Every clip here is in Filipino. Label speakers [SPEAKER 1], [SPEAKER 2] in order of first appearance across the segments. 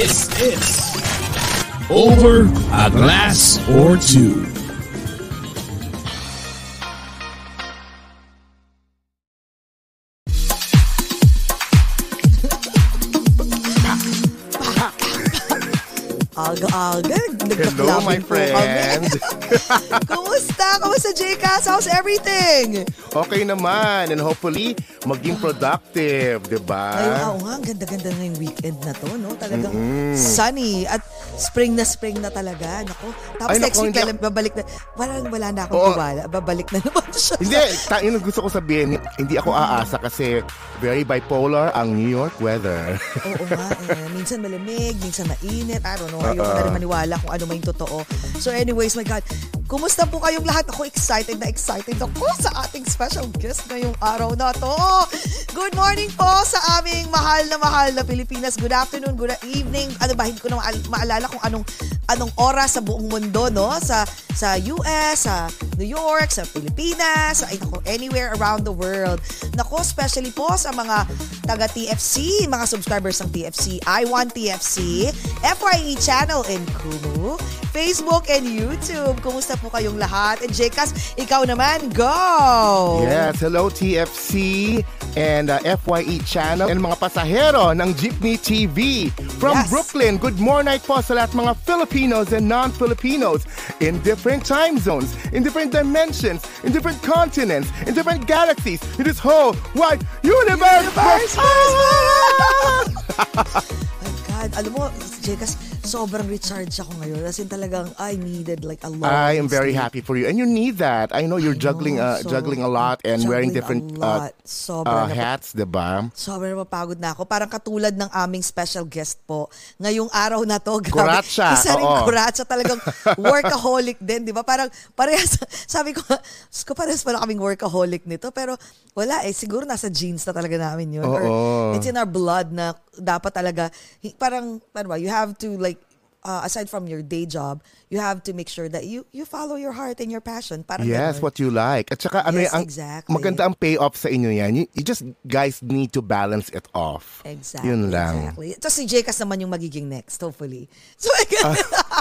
[SPEAKER 1] This is Over a Glass or Two.
[SPEAKER 2] Aga-aga.
[SPEAKER 3] Hello, my friend.
[SPEAKER 2] Kumusta? Kumusta, Jcas? How's everything?
[SPEAKER 3] okay naman. And hopefully, maging productive, di ba?
[SPEAKER 2] Ayun, oo nga, ang ganda-ganda ngayong weekend na to, no? Talagang sunny at spring na spring na talaga. Nako. Tapos
[SPEAKER 3] Ay,
[SPEAKER 2] next
[SPEAKER 3] naku,
[SPEAKER 2] week, alam, babalik na. Parang wala na akong
[SPEAKER 3] Oo.
[SPEAKER 2] tiwala. Babalik na naman siya.
[SPEAKER 3] Hindi, ta- yun gusto ko sabihin. Hindi ako aasa kasi very bipolar ang New York weather.
[SPEAKER 2] Oo nga, eh. minsan malamig, minsan mainit. I don't know. Ayoko na rin maniwala kung ano may totoo. So anyways, my God, kumusta po kayong lahat? Ako excited na excited ako sa ating special guest ngayong araw na to. Good morning po sa aming mahal na mahal na Pilipinas. Good afternoon, good evening. Ano ba, hindi ko na maal- maalala kung anong anong oras sa buong mundo, no? Sa sa US, sa New York, sa Pilipinas, sa naku, anywhere around the world. Nako, especially po sa mga taga TFC, mga subscribers ng TFC, I Want TFC, FYE channel in Kumu, Facebook and YouTube. Kumusta po kayong lahat? And Jekas, ikaw naman, go!
[SPEAKER 3] Yes, hello TFC and uh, FYE channel and mga pasahero ng Jeepney TV from
[SPEAKER 2] Yes.
[SPEAKER 3] Brooklyn. Good morning po sa lahat mga Filipinos and non-Filipinos in different time zones, in different dimensions, in different continents, in different galaxies, in this whole wide universe.
[SPEAKER 2] Universe,
[SPEAKER 3] Ah!
[SPEAKER 2] God, alam mo, Jekas, sobrang recharge ako ngayon. As in talagang, I needed like a lot.
[SPEAKER 3] I am very happy for you, and you need that. I know you're
[SPEAKER 2] I
[SPEAKER 3] juggling,
[SPEAKER 2] know,
[SPEAKER 3] uh,
[SPEAKER 2] so-
[SPEAKER 3] juggling a lot and wearing different uh, uh, hats, diba?
[SPEAKER 2] Sobrang mapagod na ako. Parang katulad ng aming special guest po. Ngayong araw na to, grabe.
[SPEAKER 3] Kuratsa,
[SPEAKER 2] Isa rin
[SPEAKER 3] oo.
[SPEAKER 2] kuratsa talagang workaholic din, di ba? Parang parehas, sabi ko, "Diyos ko parehas pala kaming workaholic nito. Pero wala eh, siguro nasa genes na talaga namin yun. Or
[SPEAKER 3] Oo.
[SPEAKER 2] it's in our blood na dapat talaga, parang, ano ba, you have to like, uh, aside from your day job, you have to make sure that you you follow your heart and your passion. Parang
[SPEAKER 3] Yes,
[SPEAKER 2] ganun.
[SPEAKER 3] what you like. At saka ano
[SPEAKER 2] Yes,
[SPEAKER 3] yung- ang
[SPEAKER 2] exactly.
[SPEAKER 3] maganda ang payoff sa inyo yan. You, you just guys need to balance it off.
[SPEAKER 2] Exactly.
[SPEAKER 3] Yun lang.
[SPEAKER 2] Exactly. Tapos si Jekas naman yung magiging next, hopefully. So,
[SPEAKER 3] Ah.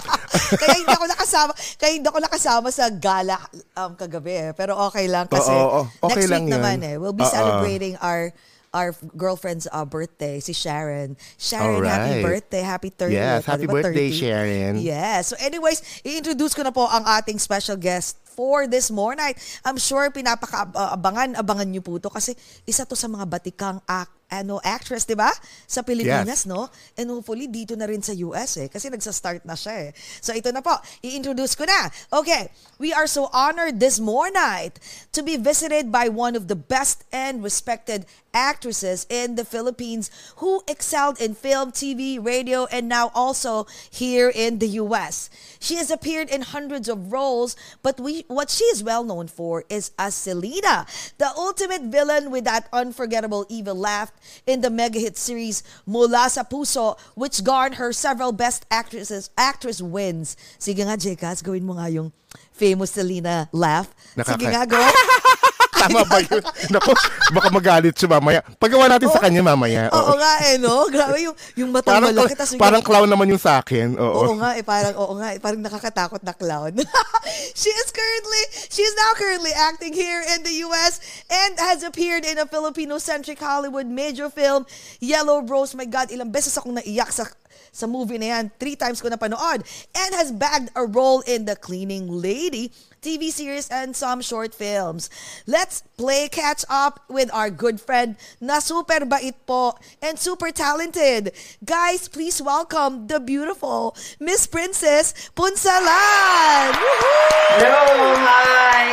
[SPEAKER 2] kaya hindi ako nakasama, kaya hindi ako nakasama sa gala um, kagabi eh. Pero okay lang kasi
[SPEAKER 3] Oo, oo. Okay
[SPEAKER 2] next
[SPEAKER 3] lang
[SPEAKER 2] week
[SPEAKER 3] yun.
[SPEAKER 2] naman eh. We'll be
[SPEAKER 3] Oo.
[SPEAKER 2] celebrating our our girlfriend's uh, birthday, si Sharon. Sharon, happy
[SPEAKER 3] Alright.
[SPEAKER 2] birthday. Happy 30th.
[SPEAKER 3] Yes,
[SPEAKER 2] O,
[SPEAKER 3] happy birthday,
[SPEAKER 2] 30?
[SPEAKER 3] Sharon.
[SPEAKER 2] Yes. So anyways, i-introduce ko na po ang ating special guest for this morning. I'm sure pinapaka-abangan-abangan niyo po to kasi isa to sa mga batikang act ano actress, 'di ba? Sa Pilipinas,
[SPEAKER 3] Yes.
[SPEAKER 2] no? And hopefully dito na rin sa US eh kasi nagsa-start na siya eh. So ito na po, i-introduce ko na. Okay, we are so honored this more night to be visited by one of the best and respected actresses in the Philippines who excelled in film, TV, radio, and now also here in the US. She has appeared in hundreds of roles, but we what she is well known for is as Selena, the ultimate villain with that unforgettable evil laugh in the mega hit series Mula sa Puso, which garnered her several best actresses actress wins. Sige nga, Jekas, gawin mo nga yung famous Selena laugh. Sige
[SPEAKER 3] Nakaka-
[SPEAKER 2] nga, go.
[SPEAKER 3] Tama ba yun? Naku, baka magalit siya mamaya. Pagawa natin sa kanya mamaya.
[SPEAKER 2] Oo nga eh, no? Grabe yung, yung matang
[SPEAKER 3] Parang,
[SPEAKER 2] malaki. tas yung-
[SPEAKER 3] parang clown naman yung sa akin. Oo.
[SPEAKER 2] Oo nga eh, parang, oo nga eh, parang nakakatakot na clown. she is currently, she is now currently acting here in the US and has appeared in a Filipino-centric Hollywood major film, Yellow Rose. My God, ilang beses akong naiyak sa sa movie na yan. Three times ko napanood. And has bagged a role in The Cleaning Lady TV series and some short films. Let's play catch up with our good friend na super bait po and super talented. Guys, please welcome the beautiful Miss Princess Punsalan! Woohoo!
[SPEAKER 4] Hello! Hi!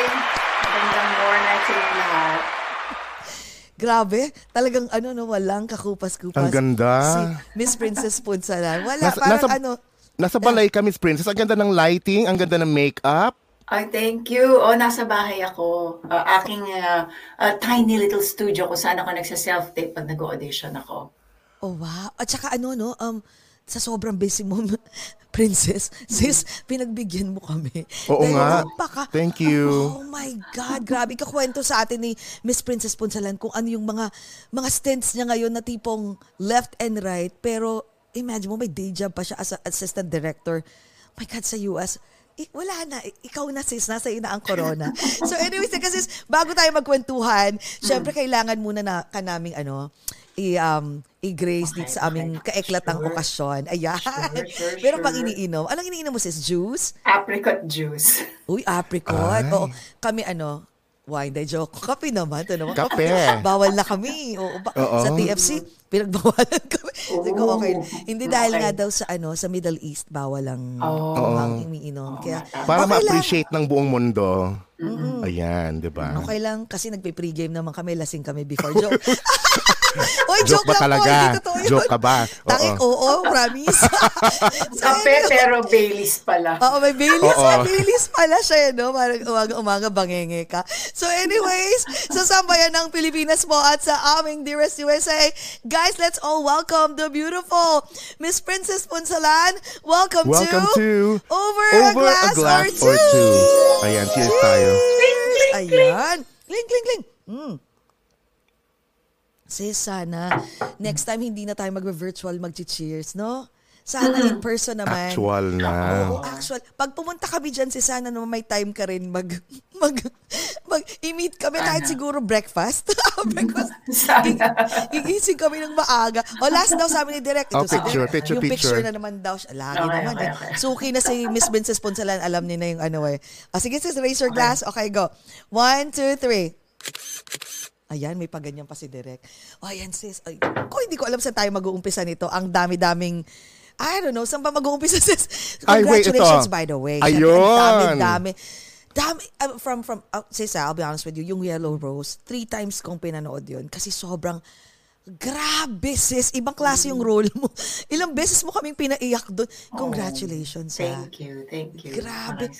[SPEAKER 4] Magandang morning sa inyo lahat.
[SPEAKER 2] Grabe, talagang ano no, walang kakupas-kupas.
[SPEAKER 3] Ang ganda.
[SPEAKER 2] Si Miss Princess Punsalan. Wala,
[SPEAKER 3] Nasa-
[SPEAKER 2] parang
[SPEAKER 3] nasa-
[SPEAKER 2] ano,
[SPEAKER 3] Nasa balay ka, Miss Princess. Ang ganda ng lighting, ang ganda ng makeup.
[SPEAKER 4] Ay, thank you. O, nasa bahay ako. Uh, aking uh, uh, tiny little studio kung saan ako nagsa-self-tape pag nag-audition ako.
[SPEAKER 2] Oh, wow. At saka ano, no, um, sa sobrang busy mo, princess, sis, pinagbigyan mo kami.
[SPEAKER 3] Oo
[SPEAKER 2] Dahil
[SPEAKER 3] nga.
[SPEAKER 2] napaka-
[SPEAKER 3] Thank you.
[SPEAKER 2] Oh my God, grabe. Kakwento sa atin ni Miss Princess Punsalan kung ano yung mga mga stints niya ngayon na tipong left and right. Pero imagine mo, may day job pa siya as a assistant director. My God, sa US, eh, wala na. Ikaw na sis, nasa ina ang corona. so anyways, kasi sis, bago tayo magkwentuhan, syempre kailangan muna na ka naming ano, i um i-grace
[SPEAKER 4] Okay,
[SPEAKER 2] dito sa aming
[SPEAKER 4] okay.
[SPEAKER 2] kaiklatang
[SPEAKER 4] Sure.
[SPEAKER 2] okasyon. Ayan.
[SPEAKER 4] Sure, sure,
[SPEAKER 2] Pero pag iniinom, anong iniinom mo sis? Juice?
[SPEAKER 4] Apricot juice.
[SPEAKER 2] Uy, apricot.
[SPEAKER 3] Ay.
[SPEAKER 2] Oo. Kami ano, wine, di joke. Kape naman. Ito naman.
[SPEAKER 3] Kape.
[SPEAKER 2] Bawal na kami. Oo, ba-
[SPEAKER 3] Oo.
[SPEAKER 2] Sa TFC, pinagbawalan kami. Sabi ko, okay. Hindi dahil
[SPEAKER 4] Okay.
[SPEAKER 2] nga daw sa ano sa Middle East, bawal ang,
[SPEAKER 4] Oo.
[SPEAKER 2] ang iniinom. Kaya,
[SPEAKER 3] Para
[SPEAKER 2] okay lang.
[SPEAKER 3] ma-appreciate ng buong mundo. Ayan, di ba?
[SPEAKER 2] Okay lang, kasi nagpe-pregame naman kami, lasing kami before joke. Oy,
[SPEAKER 3] Joke
[SPEAKER 2] joke,
[SPEAKER 3] ba
[SPEAKER 2] lang po,
[SPEAKER 3] talaga?
[SPEAKER 2] hindi totoo yun.
[SPEAKER 3] Joke ka ba? Oo.
[SPEAKER 2] Tangik, oo, promise. So,
[SPEAKER 4] Kape pero Baileys pala.
[SPEAKER 2] Oo, may Baileys.
[SPEAKER 3] Oo.
[SPEAKER 2] May Baileys pala siya, eh, no? Parang umaga-umaga bangenge ka. So anyways, sa sambayan ng Pilipinas po at sa aming Dearest USA, guys, let's all welcome the beautiful Miss Princess Punsalan. Welcome,
[SPEAKER 3] Welcome to
[SPEAKER 2] Over,
[SPEAKER 3] Over
[SPEAKER 2] a Glass, or, Two.
[SPEAKER 3] Ayan, cheers tayo.
[SPEAKER 2] Ayan. Kling, kling, kling. Mm. Sis, sana next time hindi na tayo mag-virtual mag-cheers, no? Sana in person naman.
[SPEAKER 3] Actual na.
[SPEAKER 2] Oo, actual. Pag pumunta kami dyan, si sana naman may time ka rin mag, mag, mag, i-meet kami kahit siguro breakfast. breakfast.
[SPEAKER 4] Sana.
[SPEAKER 2] Gigising kami ng maaga. O last daw sabi ni Direk, ito
[SPEAKER 3] Oh,
[SPEAKER 2] si
[SPEAKER 3] picture,
[SPEAKER 2] Direk,
[SPEAKER 3] picture,
[SPEAKER 2] yung picture
[SPEAKER 3] picture.
[SPEAKER 2] na naman daw siya. Lagi
[SPEAKER 4] Okay,
[SPEAKER 2] naman
[SPEAKER 4] okay,
[SPEAKER 2] eh.
[SPEAKER 4] okay.
[SPEAKER 2] Suki na si Miss Princess Ponsalan, alam niya na yung ano eh. Ah, sige sis, raise your glass. Okay, go. One, two, three. Ayan, may paganyan pa si Direk. O, ayan sis. Ay, ko, hindi ko alam saan tayo mag-uumpisa nito. Ang dami-daming I don't know, saan ba mag-uumpisa sis?
[SPEAKER 3] Ay, wait,
[SPEAKER 2] Congratulations by the way.
[SPEAKER 3] Ayun.
[SPEAKER 2] Ang dami-dami. Dami, uh, from, from, uh, sis, ah, I'll be honest with you, yung Yellow Rose, three times kong pinanood yun kasi sobrang Grabe, sis. Ibang klase yung role mo. Ilang beses mo kaming pinaiyak doon. Congratulations, ha.
[SPEAKER 4] Thank you, thank you.
[SPEAKER 2] Grabe.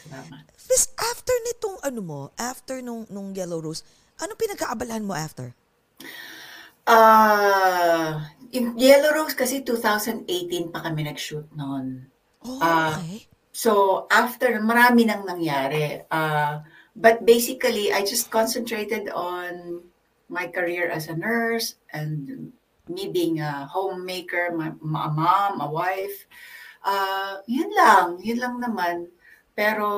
[SPEAKER 2] Sis, after nitong ano mo, after nung, nung Yellow Rose, ano pinagkaabalahan mo after?
[SPEAKER 4] Ah, yung Yellow Rose kasi 2018 pa kami nag-shoot noon.
[SPEAKER 2] Oh,
[SPEAKER 4] Ah,
[SPEAKER 2] okay.
[SPEAKER 4] So, after, marami nang nangyari. Uh, but basically, I just concentrated on my career as a nurse and me being a homemaker, my, a mom, a wife. Uh, yun lang, yun lang naman. Pero,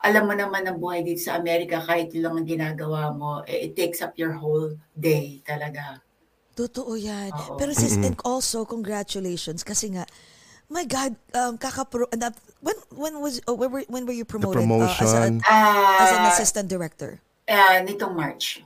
[SPEAKER 4] alam mo naman ang buhay dito sa Amerika, kahit yun lang ang ginagawa mo, eh, it takes up your whole day talaga.
[SPEAKER 2] Totoo yan.
[SPEAKER 4] Oo.
[SPEAKER 2] Pero sis, and also, congratulations kasi nga, my God, um, kakapro, uh, when, when was, oh, when, were, when were you promoted? uh, as, a,
[SPEAKER 3] promotion.
[SPEAKER 2] as an
[SPEAKER 4] Ah,
[SPEAKER 2] assistant director?
[SPEAKER 4] ah, nitong March.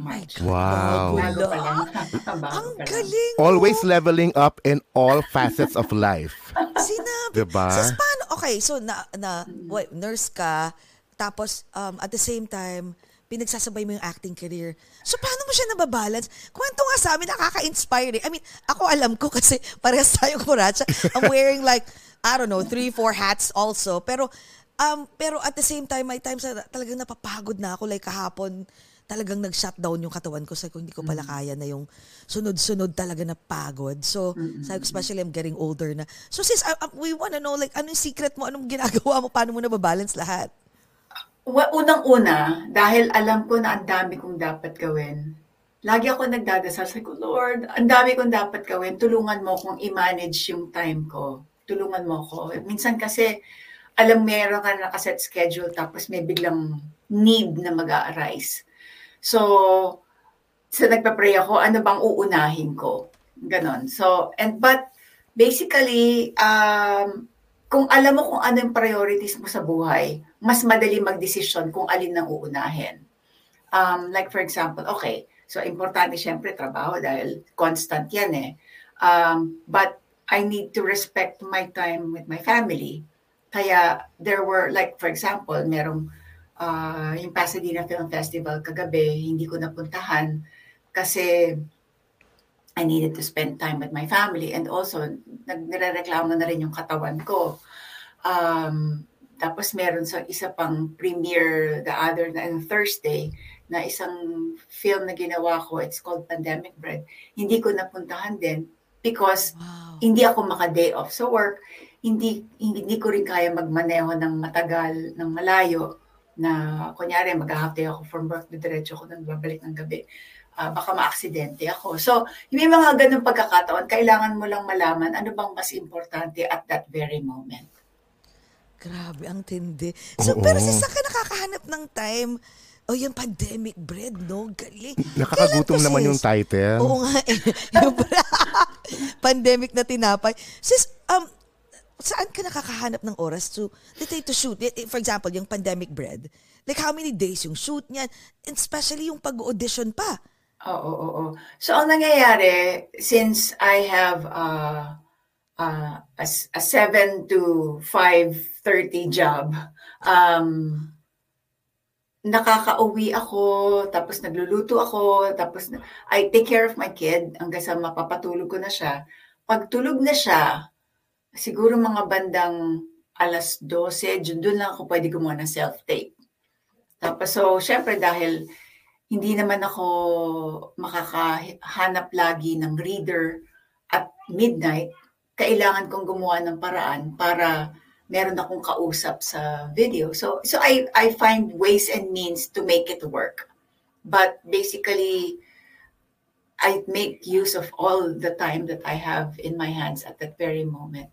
[SPEAKER 4] March.
[SPEAKER 3] Wow.
[SPEAKER 4] Bago pa lang.
[SPEAKER 2] Ang
[SPEAKER 4] pa
[SPEAKER 2] galing.
[SPEAKER 3] Always leveling up in all facets of life.
[SPEAKER 2] Sinabi.
[SPEAKER 3] Diba?
[SPEAKER 2] Sis, paano? Okay, so na, na wait, nurse ka, tapos um, at the same time, pinagsasabay mo yung acting career. So, paano mo siya nababalance? Kwento nga sa amin, nakaka-inspire eh. I mean, ako alam ko kasi parehas tayong kuratsa. I'm wearing like, I don't know, three, four hats also. Pero, um, pero at the same time, may times na talagang napapagod na ako. Like kahapon, talagang nag-shutdown yung katawan ko. Sabi ko, hindi ko pala kaya na yung sunod-sunod talaga na pagod. So, sabi ko, especially I'm getting older na. So, sis, I- I- we wanna know, like, anong secret mo? Anong ginagawa mo? Paano mo nababalance lahat?
[SPEAKER 4] Wa- Unang-una, dahil alam ko na ang dami kong dapat gawin, lagi ako nagdadasal. Sabi ko, Lord, ang dami kong dapat gawin. Tulungan mo kong i-manage yung time ko. Tulungan mo ko. Minsan kasi, alam meron ka na nakaset schedule tapos may biglang need na mag-a-arise. So, so nagpa-pray ako, ano bang uunahin ko? Ganon. So, and but, basically, um, kung alam mo kung ano yung priorities mo sa buhay, mas madali magdesisyon kung alin ang uunahin. Um, like for example, okay, so importante syempre trabaho dahil constant yan eh. Um, but I need to respect my time with my family. Kaya there were, like for example, merong uh, yung Pasadena Film Festival kagabi, hindi ko napuntahan kasi I needed to spend time with my family and also nagrereklamo na rin yung katawan ko. Um, tapos meron sa isa pang premiere the other na Thursday na isang film na ginawa ko. It's called Pandemic Bread. Hindi ko napuntahan din because wow. hindi ako maka-day off sa work. Hindi, hindi ko rin kaya magmaneho ng matagal, ng malayo na kunyari mag-half ako from work, diretso ako nang babalik ng gabi uh, baka maaksidente ako. So, yung may mga ganung pagkakataon, kailangan mo lang malaman ano bang mas importante at that very moment.
[SPEAKER 2] Grabe, ang tindi. So, Oo. pero sa ka nakakahanap ng time, Oh, yung pandemic bread, no? Galing.
[SPEAKER 3] Nakakagutom naman yung title.
[SPEAKER 2] Oo nga eh. yung pandemic na tinapay. Sis, um, saan ka nakakahanap ng oras to, let's to shoot? For example, yung pandemic bread. Like, how many days yung shoot niyan? And especially yung pag-audition pa.
[SPEAKER 4] Oo, oo, oo. So, ang nangyayari, since I have uh, uh, a, a 7 to 5.30 job, um, nakaka-uwi ako, tapos nagluluto ako, tapos I take care of my kid hanggang sa mapapatulog ko na siya. Pag tulog na siya, siguro mga bandang alas 12, doon lang ako pwede gumawa ng self-tape. Tapos so, syempre dahil hindi naman ako makakahanap lagi ng reader at midnight, kailangan kong gumawa ng paraan para meron akong kausap sa video. So so I I find ways and means to make it work. But basically I make use of all the time that I have in my hands at that very moment.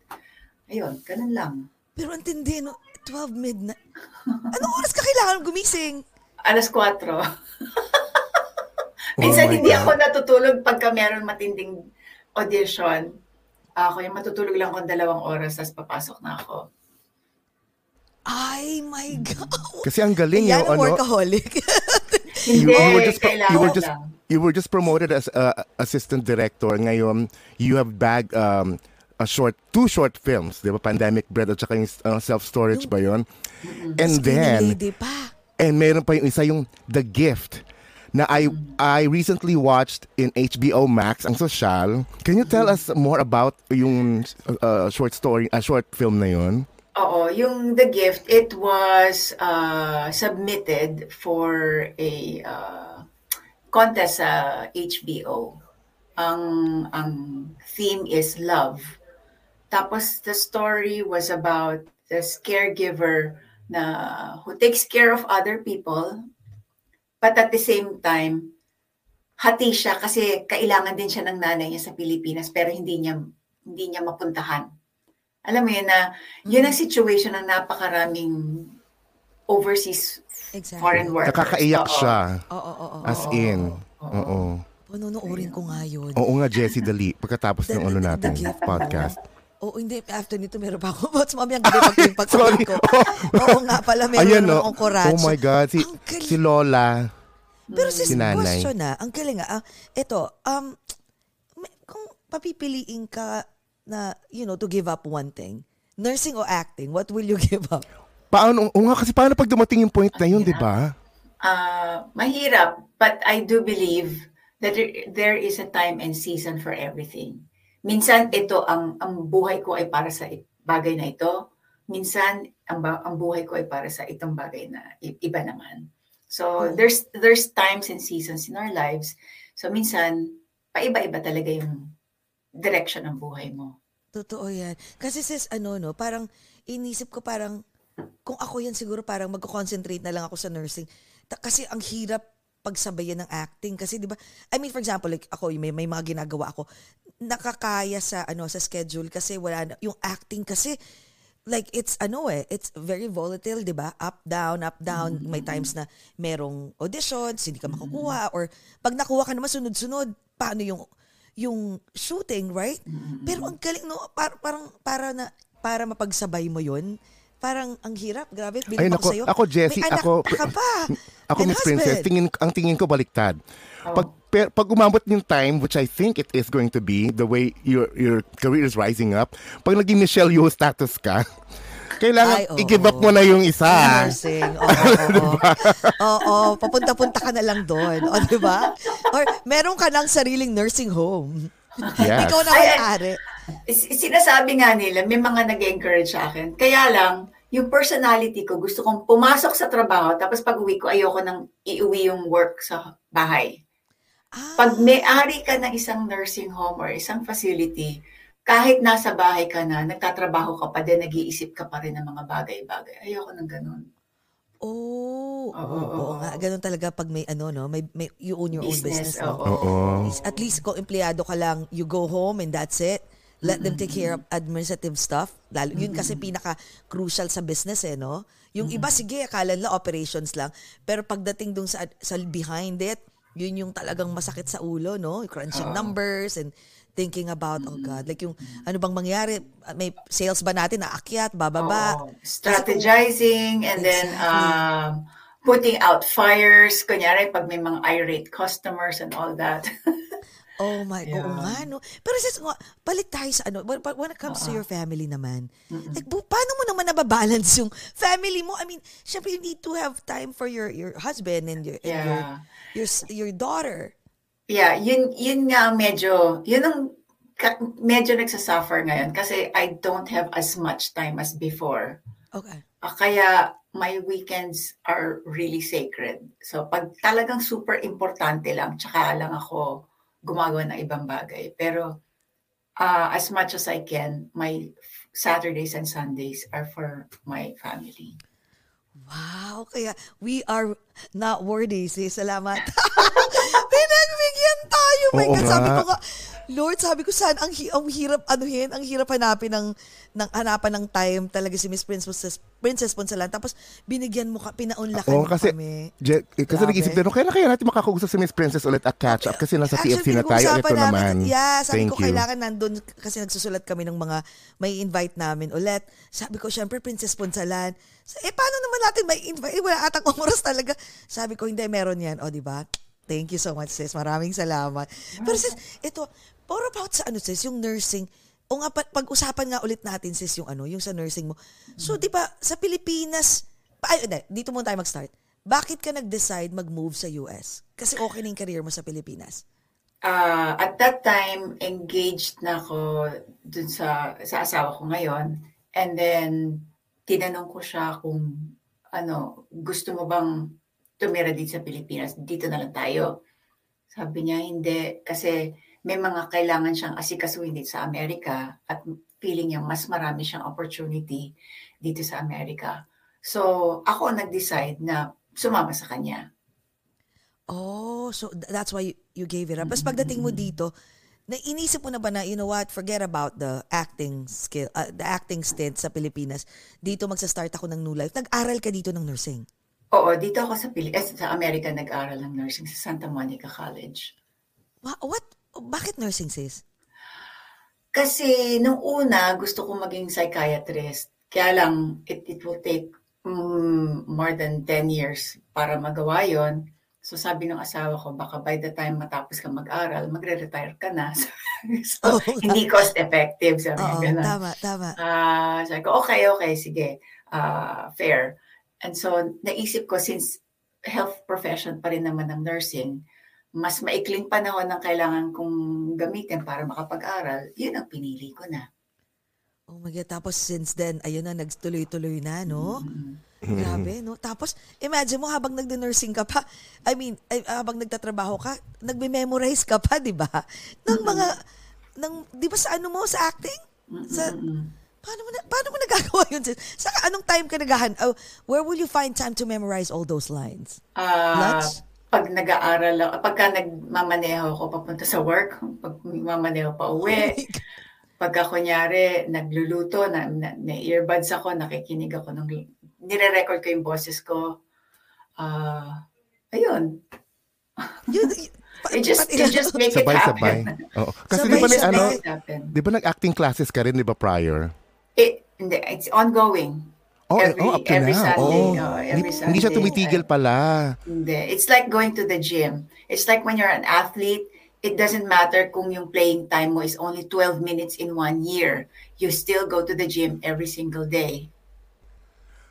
[SPEAKER 4] Ayun, ganun lang.
[SPEAKER 2] Pero ang tindi, no? 12 midnight. Anong oras ka kailangan gumising?
[SPEAKER 4] Alas 4. Minsan oh hindi God. ako natutulog pagka meron matinding audition. Ako yung matutulog lang kung dalawang oras, tapos papasok na ako.
[SPEAKER 2] Ay, my God.
[SPEAKER 3] Kasi ang galing
[SPEAKER 2] yung
[SPEAKER 3] ano.
[SPEAKER 2] workaholic.
[SPEAKER 3] you, you were just you were just you were just promoted as uh, assistant director. Ngayon, you have bagged um, a short two short films, 'di ba? Pandemic Bread at saka yung uh, self-storage ba 'yon? And then
[SPEAKER 2] pa.
[SPEAKER 3] And meron pa yung isa yung The Gift na I I recently watched in HBO Max ang social. Can you tell us more about yung uh, short story, a uh, short film na yun?
[SPEAKER 4] Oo, yung The Gift, it was uh, submitted for a uh, contest sa HBO. Ang ang theme is love. Tapos the story was about this caregiver na who takes care of other people but at the same time hati siya kasi kailangan din siya ng nanay niya sa Pilipinas pero hindi niya hindi niya mapuntahan. Alam mo yun na yun ang situation ng napakaraming overseas exactly. foreign workers.
[SPEAKER 3] Nakakaiyak Oo. siya.
[SPEAKER 2] Oo, oo, oo.
[SPEAKER 3] As in. Oo. oo.
[SPEAKER 2] Panonoorin ko nga yun.
[SPEAKER 3] Oo nga, Jessie Dali. Pagkatapos ng ano natin, podcast.
[SPEAKER 2] Oo, hindi. After nito, meron pa ako. But mami, ang gabi pag yung pag ko. Oo nga pala, meron Ayan, no? akong courage.
[SPEAKER 3] Oh my God, si, si Lola.
[SPEAKER 2] Pero sis, si nanay. question na, ang galing ah. Ito, um, kung papipiliin ka na, you know, to give up one thing, nursing or acting, what will you give up?
[SPEAKER 3] Paano, o nga kasi paano pag dumating yung point na yun, di ba?
[SPEAKER 4] Uh, mahirap, but I do believe that there, there is a time and season for everything. Minsan ito ang ang buhay ko ay para sa bagay na ito. Minsan ang ang buhay ko ay para sa itong bagay na iba naman. So hmm. there's there's times and seasons in our lives. So minsan paiba-iba talaga yung direction ng buhay mo.
[SPEAKER 2] Totoo yan. Kasi sis, ano no, parang inisip ko parang kung ako yan siguro parang magko-concentrate na lang ako sa nursing. Kasi ang hirap pagsabayan ng acting kasi 'di ba I mean for example like ako may may mga ginagawa ako nakakaya sa ano sa schedule kasi wala na, yung acting kasi like it's ano eh it's very volatile 'di ba up down up down mm-hmm. may times na merong auditions hindi ka makukuha mm-hmm. or pag nakuha ka naman sunod-sunod paano yung yung shooting, right? Pero ang galing, no? Par- parang, para na, para mapagsabay mo yun, parang ang hirap. Grabe,
[SPEAKER 3] nako,
[SPEAKER 2] sa'yo.
[SPEAKER 3] ako, Jessie,
[SPEAKER 2] may anak
[SPEAKER 3] ako-
[SPEAKER 2] ka pa.
[SPEAKER 3] Ako, Miss Princess, tingin, ang tingin ko baliktad. Pag, per, pag umabot yung time, which I think it is going to be, the way your your career is rising up, pag naging Michelle Yeoh status ka, kailangan
[SPEAKER 2] Ay, oo.
[SPEAKER 3] i-give up mo na yung isa.
[SPEAKER 2] Nursing. Oo, oo, oo. Oo, papunta-punta ka na lang doon. O, di ba? Or meron ka ng sariling nursing home.
[SPEAKER 3] Yes.
[SPEAKER 2] Ikaw na
[SPEAKER 4] Ay, ay.
[SPEAKER 2] may-ari.
[SPEAKER 4] Sinasabi nga nila, may mga nag-encourage sa akin. Kaya lang, yung personality ko, gusto kong pumasok sa trabaho, tapos pag uwi ko, ayoko nang iuwi yung work sa bahay.
[SPEAKER 2] Ah,
[SPEAKER 4] Pag may-ari ka ng isang nursing home or isang facility, kahit nasa bahay ka na, nagtatrabaho ka pa din, nag-iisip ka pa rin ng mga bagay-bagay. Ayoko ng ganun.
[SPEAKER 2] oh, oo,
[SPEAKER 4] Oo,
[SPEAKER 2] oo,
[SPEAKER 4] oo.
[SPEAKER 2] Ganun talaga pag may ano, no? May, may, you own your own business.
[SPEAKER 4] Business,
[SPEAKER 2] no?
[SPEAKER 4] oo.
[SPEAKER 3] Oo.
[SPEAKER 2] At least kung empleyado ka lang, you go home and that's it. Let them take care of administrative stuff. Lalo, yun kasi pinaka-crucial sa business eh, no? Yung iba, sige, akala nila operations lang. Pero pagdating dun sa, sa behind it, yun yung talagang masakit sa ulo, no? Crunching numbers and thinking about, oh God, like yung ano bang mangyari? May sales ba natin naakyat, bababa?
[SPEAKER 4] Oo. Strategizing and then um, putting out fires. Kunyari, pag may mga irate customers and all that.
[SPEAKER 2] Oh my, oo
[SPEAKER 4] Yeah.
[SPEAKER 2] nga, no? Pero sis, nga, balik tayo sa ano, when, when it comes to your family naman, like, bu- paano mo naman nababalance yung family mo? I mean, syempre, you need to have time for your your husband and your, and your,
[SPEAKER 4] Yeah.
[SPEAKER 2] your, your daughter.
[SPEAKER 4] Yeah, yun, yun nga medyo, yun ang medyo nagsasuffer ngayon kasi I don't have as much time as before.
[SPEAKER 2] Okay.
[SPEAKER 4] Ah, kaya my weekends are really sacred. So pag talagang super importante lang, tsaka lang ako gumagawa ng ibang bagay. Pero ah, as much as I can, my Saturdays and Sundays are for my family.
[SPEAKER 2] Wow, kaya we are not worthy, sis. Salamat. Pinagbigyan tayo. My
[SPEAKER 3] Oo
[SPEAKER 2] God,
[SPEAKER 3] nga.
[SPEAKER 2] sabi ko nga, Lord, sabi ko saan ang, hi- ang hirap anuhin, ang hirap hanapin ng, ng hanapan ng time talaga si Miss Princess, Princess Ponsalan. Tapos binigyan mo ka, pinaunlakan
[SPEAKER 3] Oo,
[SPEAKER 2] mo
[SPEAKER 3] kasi,
[SPEAKER 2] kami.
[SPEAKER 3] Je, eh, kasi
[SPEAKER 2] Grabe.
[SPEAKER 3] nag-isip din, kailan kaya natin makakausap si Miss Princess ulit at catch up? Kasi nasa TFC na tayo. Ito
[SPEAKER 2] pinag-uusapan
[SPEAKER 3] naman.
[SPEAKER 2] Yeah, sabi
[SPEAKER 3] Thank
[SPEAKER 2] ko
[SPEAKER 3] you.
[SPEAKER 2] kailangan nandun kasi nagsusulat kami ng mga may invite namin ulit. Sabi ko, syempre, Princess Ponsalan. Sa- Eh, paano naman natin may invite? Eh, wala atang oras talaga. Sabi ko, hindi, meron yan. O, di ba? Thank you so much, sis. Maraming salamat. Pero sis, ito, more about sa ano, sis, yung nursing. O nga, pa- pag-usapan nga ulit natin, sis, yung ano, yung sa nursing mo. So, di ba, sa Pilipinas, ay, dito muna tayo mag-start. Bakit ka nag-decide mag-move sa US? Kasi okay na yung career mo sa Pilipinas.
[SPEAKER 4] Ah, at that time, engaged na ako dun sa, sa asawa ko ngayon. And then, tinanong ko siya kung ano, gusto mo bang tumira dito sa Pilipinas? Dito na lang tayo. Sabi niya, hindi. Kasi may mga kailangan siyang asikasuhin dito sa Amerika at feeling niya mas marami siyang opportunity dito sa Amerika. So, ako nag-decide na sumama sa kanya.
[SPEAKER 2] Oh, so th- that's why you, you gave it up. Tapos pagdating mo dito, na inisip mo na ba na, you know what, forget about the acting skill, uh, the acting stint sa Pilipinas. Dito magsa-start ako ng new life. Nag-aral ka dito ng nursing.
[SPEAKER 4] Oo, dito ako sa, Pili- eh, sa Amerika nag-aral ng nursing sa Santa Monica College.
[SPEAKER 2] Wa- What? Bakit nursing, sis?
[SPEAKER 4] Kasi nung una, gusto ko maging psychiatrist. Kaya lang, it, it will take mm, more than 10 years para magawa yon. So sabi ng asawa ko, baka by the time matapos ka mag-aral, magre-retire ka na. so,
[SPEAKER 2] nga.
[SPEAKER 4] hindi cost-effective. Sabi
[SPEAKER 2] Oo, tama, tama.
[SPEAKER 4] Ah, sabi ko, okay, okay, sige. Ah, fair. And so, naisip ko, since health profession pa rin naman ng nursing, mas maikling panahon ang kailangan kong gamitin para makapag-aral, yun ang pinili ko na.
[SPEAKER 2] Oh my God. Tapos since then, ayun na, nagtuloy-tuloy na, no?
[SPEAKER 4] Mm-hmm.
[SPEAKER 2] Grabe, no? Tapos, imagine mo, habang nagde-nursing ka pa, I mean, ay, habang nagtatrabaho ka, nagme-memorize ka pa, di ba? Ng mga, ng, di ba sa ano mo, sa acting? Sa, paano mo, na, paano mo nagagawa yun? sis? Saka anong time ka nagahan? Oh, where will you find time to memorize all those lines?
[SPEAKER 4] Ah,
[SPEAKER 2] Lunch?
[SPEAKER 4] pag nag-aaral, ako- pagka nagmamaneho ako papunta sa work, pag mamaneho pa uwi, pagka kunyari nagluluto, na, na, na earbuds ako, nakikinig ako ng, nire-record ko yung boses ko. Ah, ayun.
[SPEAKER 2] Yun, y-
[SPEAKER 4] You just, you just make it
[SPEAKER 3] Sabay-sabay.
[SPEAKER 4] happen.
[SPEAKER 3] Oo. Kasi di ba, ano,
[SPEAKER 4] it
[SPEAKER 3] di ba nag-acting classes ka rin, di ba, prior?
[SPEAKER 4] It, hindi, it's ongoing.
[SPEAKER 3] Oh, eh,
[SPEAKER 4] Every-
[SPEAKER 3] oh, up to
[SPEAKER 4] every
[SPEAKER 3] now.
[SPEAKER 4] Sunday,
[SPEAKER 3] oh,
[SPEAKER 4] oh, every
[SPEAKER 3] hindi, hindi siya
[SPEAKER 4] Sunday,
[SPEAKER 3] tumitigil pala.
[SPEAKER 4] Hindi. It's like going to the gym. It's like when you're an athlete, it doesn't matter kung yung playing time mo is only 12 minutes in one year. You still go to the gym every single day.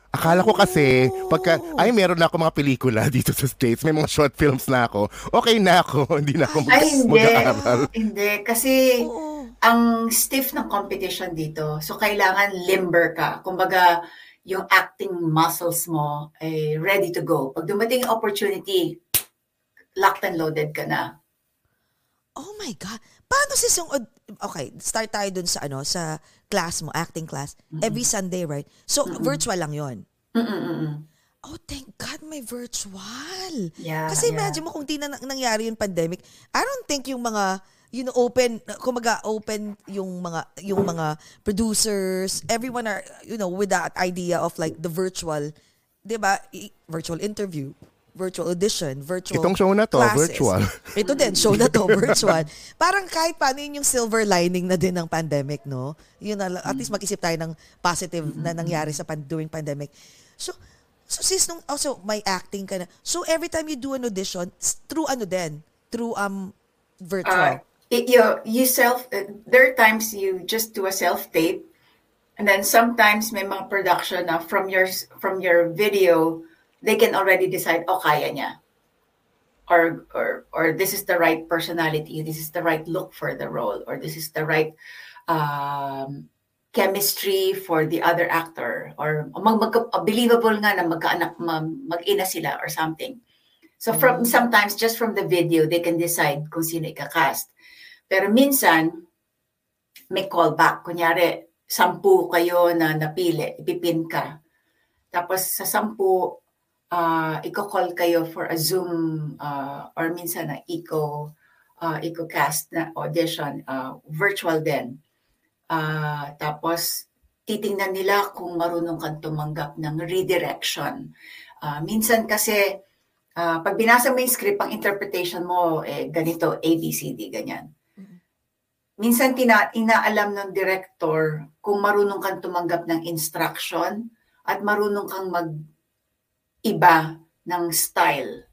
[SPEAKER 3] Akala ko kasi, pagka, ay, meron na ako mga pelikula dito sa States, may mga short films na ako, okay na ako, hindi na ako mag-
[SPEAKER 4] Ay, hindi.
[SPEAKER 3] mag-aaral.
[SPEAKER 4] Hindi. Kasi
[SPEAKER 2] Oo.
[SPEAKER 4] Ang stiff ng competition dito. So, kailangan limber ka. Kumbaga, yung acting muscles mo ay ready to go. Pag dumating yung opportunity, locked and loaded ka na.
[SPEAKER 2] Oh my God. Paano si Sung... Okay, start tayo dun sa ano, sa class mo, acting class. Every Sunday, right? So, virtual lang yon.
[SPEAKER 4] Mm-mm-mm.
[SPEAKER 2] Oh, thank God may virtual.
[SPEAKER 4] Yeah,
[SPEAKER 2] Kasi
[SPEAKER 4] yeah.
[SPEAKER 2] imagine mo kung di na nang- nangyari yung pandemic, I don't think yung mga you know open kumaga open yung mga yung mga producers everyone are you know with that idea of like the virtual 'di ba I- virtual interview virtual audition virtual
[SPEAKER 3] Itong show na to,
[SPEAKER 2] classes.
[SPEAKER 3] virtual.
[SPEAKER 2] ito din show na to virtual parang kahit paano yun yung silver lining na din ng pandemic no yun na, at least mag-isip tayo ng positive na nangyari sa pan, during pandemic so So sis nung also may acting ka na. So every time you do an audition, through ano din? Through um virtual.
[SPEAKER 4] Uh, it, you, you self, uh, there are times you just do a self tape, and then sometimes may mga production na from your from your video, they can already decide, oh, kaya niya. Or, or, or this is the right personality, this is the right look for the role, or this is the right um, chemistry for the other actor, or mag, mag, believable nga na magkaanak, ma- mag-ina sila or something. So from sometimes just from the video they can decide kung sino ikakast. Pero minsan may callback. Kunyari, sampu kayo na napili, ipipin ka. Tapos sa sampu, uh, i-call kayo for a Zoom uh, or minsan na eco uh, eco-cast na audition, uh, virtual din. Uh, tapos titingnan nila kung marunong kang tumanggap ng redirection. Uh, minsan kasi Ah, pag binasa mo yung script, ang interpretation mo, eh, ganito, A, B, C, D, ganyan. Minsan tina, inaalam ng director kung marunong kang tumanggap ng instruction at marunong kang mag-iba ng style.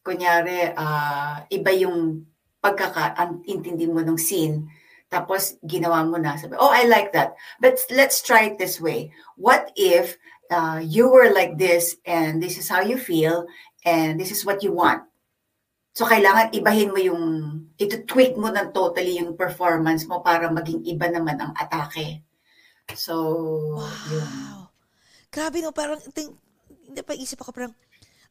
[SPEAKER 4] Kunyari, ah, iba yung pagkakaintindi mo ng scene. Tapos, ginawa mo na. Sabi, oh, I like that. But let's try it this way. What if uh, you were like this and this is how you feel and this is what you want. So, kailangan ibahin mo yung, ito-tweak mo ng totally yung performance mo para maging iba naman ang atake. So, yun.
[SPEAKER 2] Wow. Grabe no, parang ting, hindi pa isip ako parang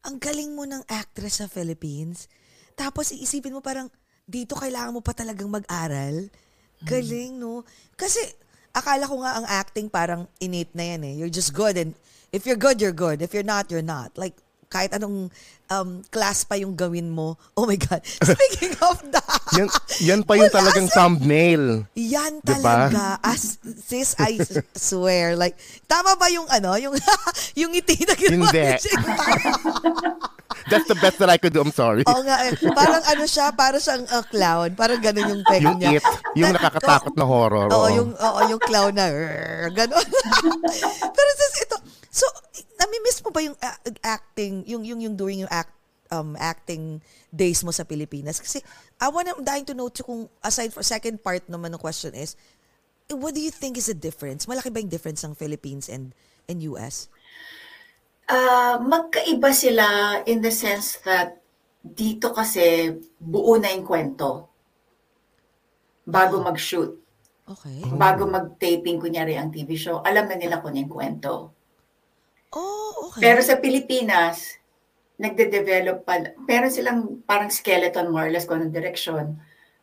[SPEAKER 2] ang galing mo ng actress sa Philippines. Tapos iisipin mo parang dito kailangan mo pa talagang mag-aral. Galing no. Kasi akala ko nga ang acting parang innate na yan eh. You're just good and if you're good, you're good. If you're not, you're not. Like kahit anong um, class pa yung gawin mo. Oh my God. Speaking of that.
[SPEAKER 3] Yan, yan pa yung talagang
[SPEAKER 2] sir.
[SPEAKER 3] thumbnail.
[SPEAKER 2] Yan
[SPEAKER 3] Diba?
[SPEAKER 2] talaga. As, sis, I swear. Like, tama ba yung ano? Yung, yung ngiti na ginawa
[SPEAKER 3] Hindi. That's the best that I could do. I'm sorry.
[SPEAKER 2] Oo nga. eh. Parang ano siya, parang siyang uh, clown. Parang ganun yung peg
[SPEAKER 3] yung
[SPEAKER 2] niya.
[SPEAKER 3] it, yung nakakatakot na horror.
[SPEAKER 2] Oo,
[SPEAKER 3] oo.
[SPEAKER 2] yung, oo, yung clown na, ganon. Pero sis, ito, so, nami-miss mo ba yung uh, acting, yung, yung, yung during yung act, um, acting days mo sa Pilipinas? Kasi, I wanna, I'm dying to know too, kung aside for second part naman ng question is, what do you think is the difference? Malaki ba yung difference ng Philippines and and US?
[SPEAKER 4] Ah, magkaiba sila in the sense that dito kasi buo na yung kwento bago mag-shoot.
[SPEAKER 2] Okay.
[SPEAKER 4] Bago mag-taping, kunyari ang TV show, alam na nila kung ano yung kwento.
[SPEAKER 2] Oh, okay.
[SPEAKER 4] Pero sa Pilipinas, nagde-develop pa, meron silang parang skeleton more or less kung anong direksyon.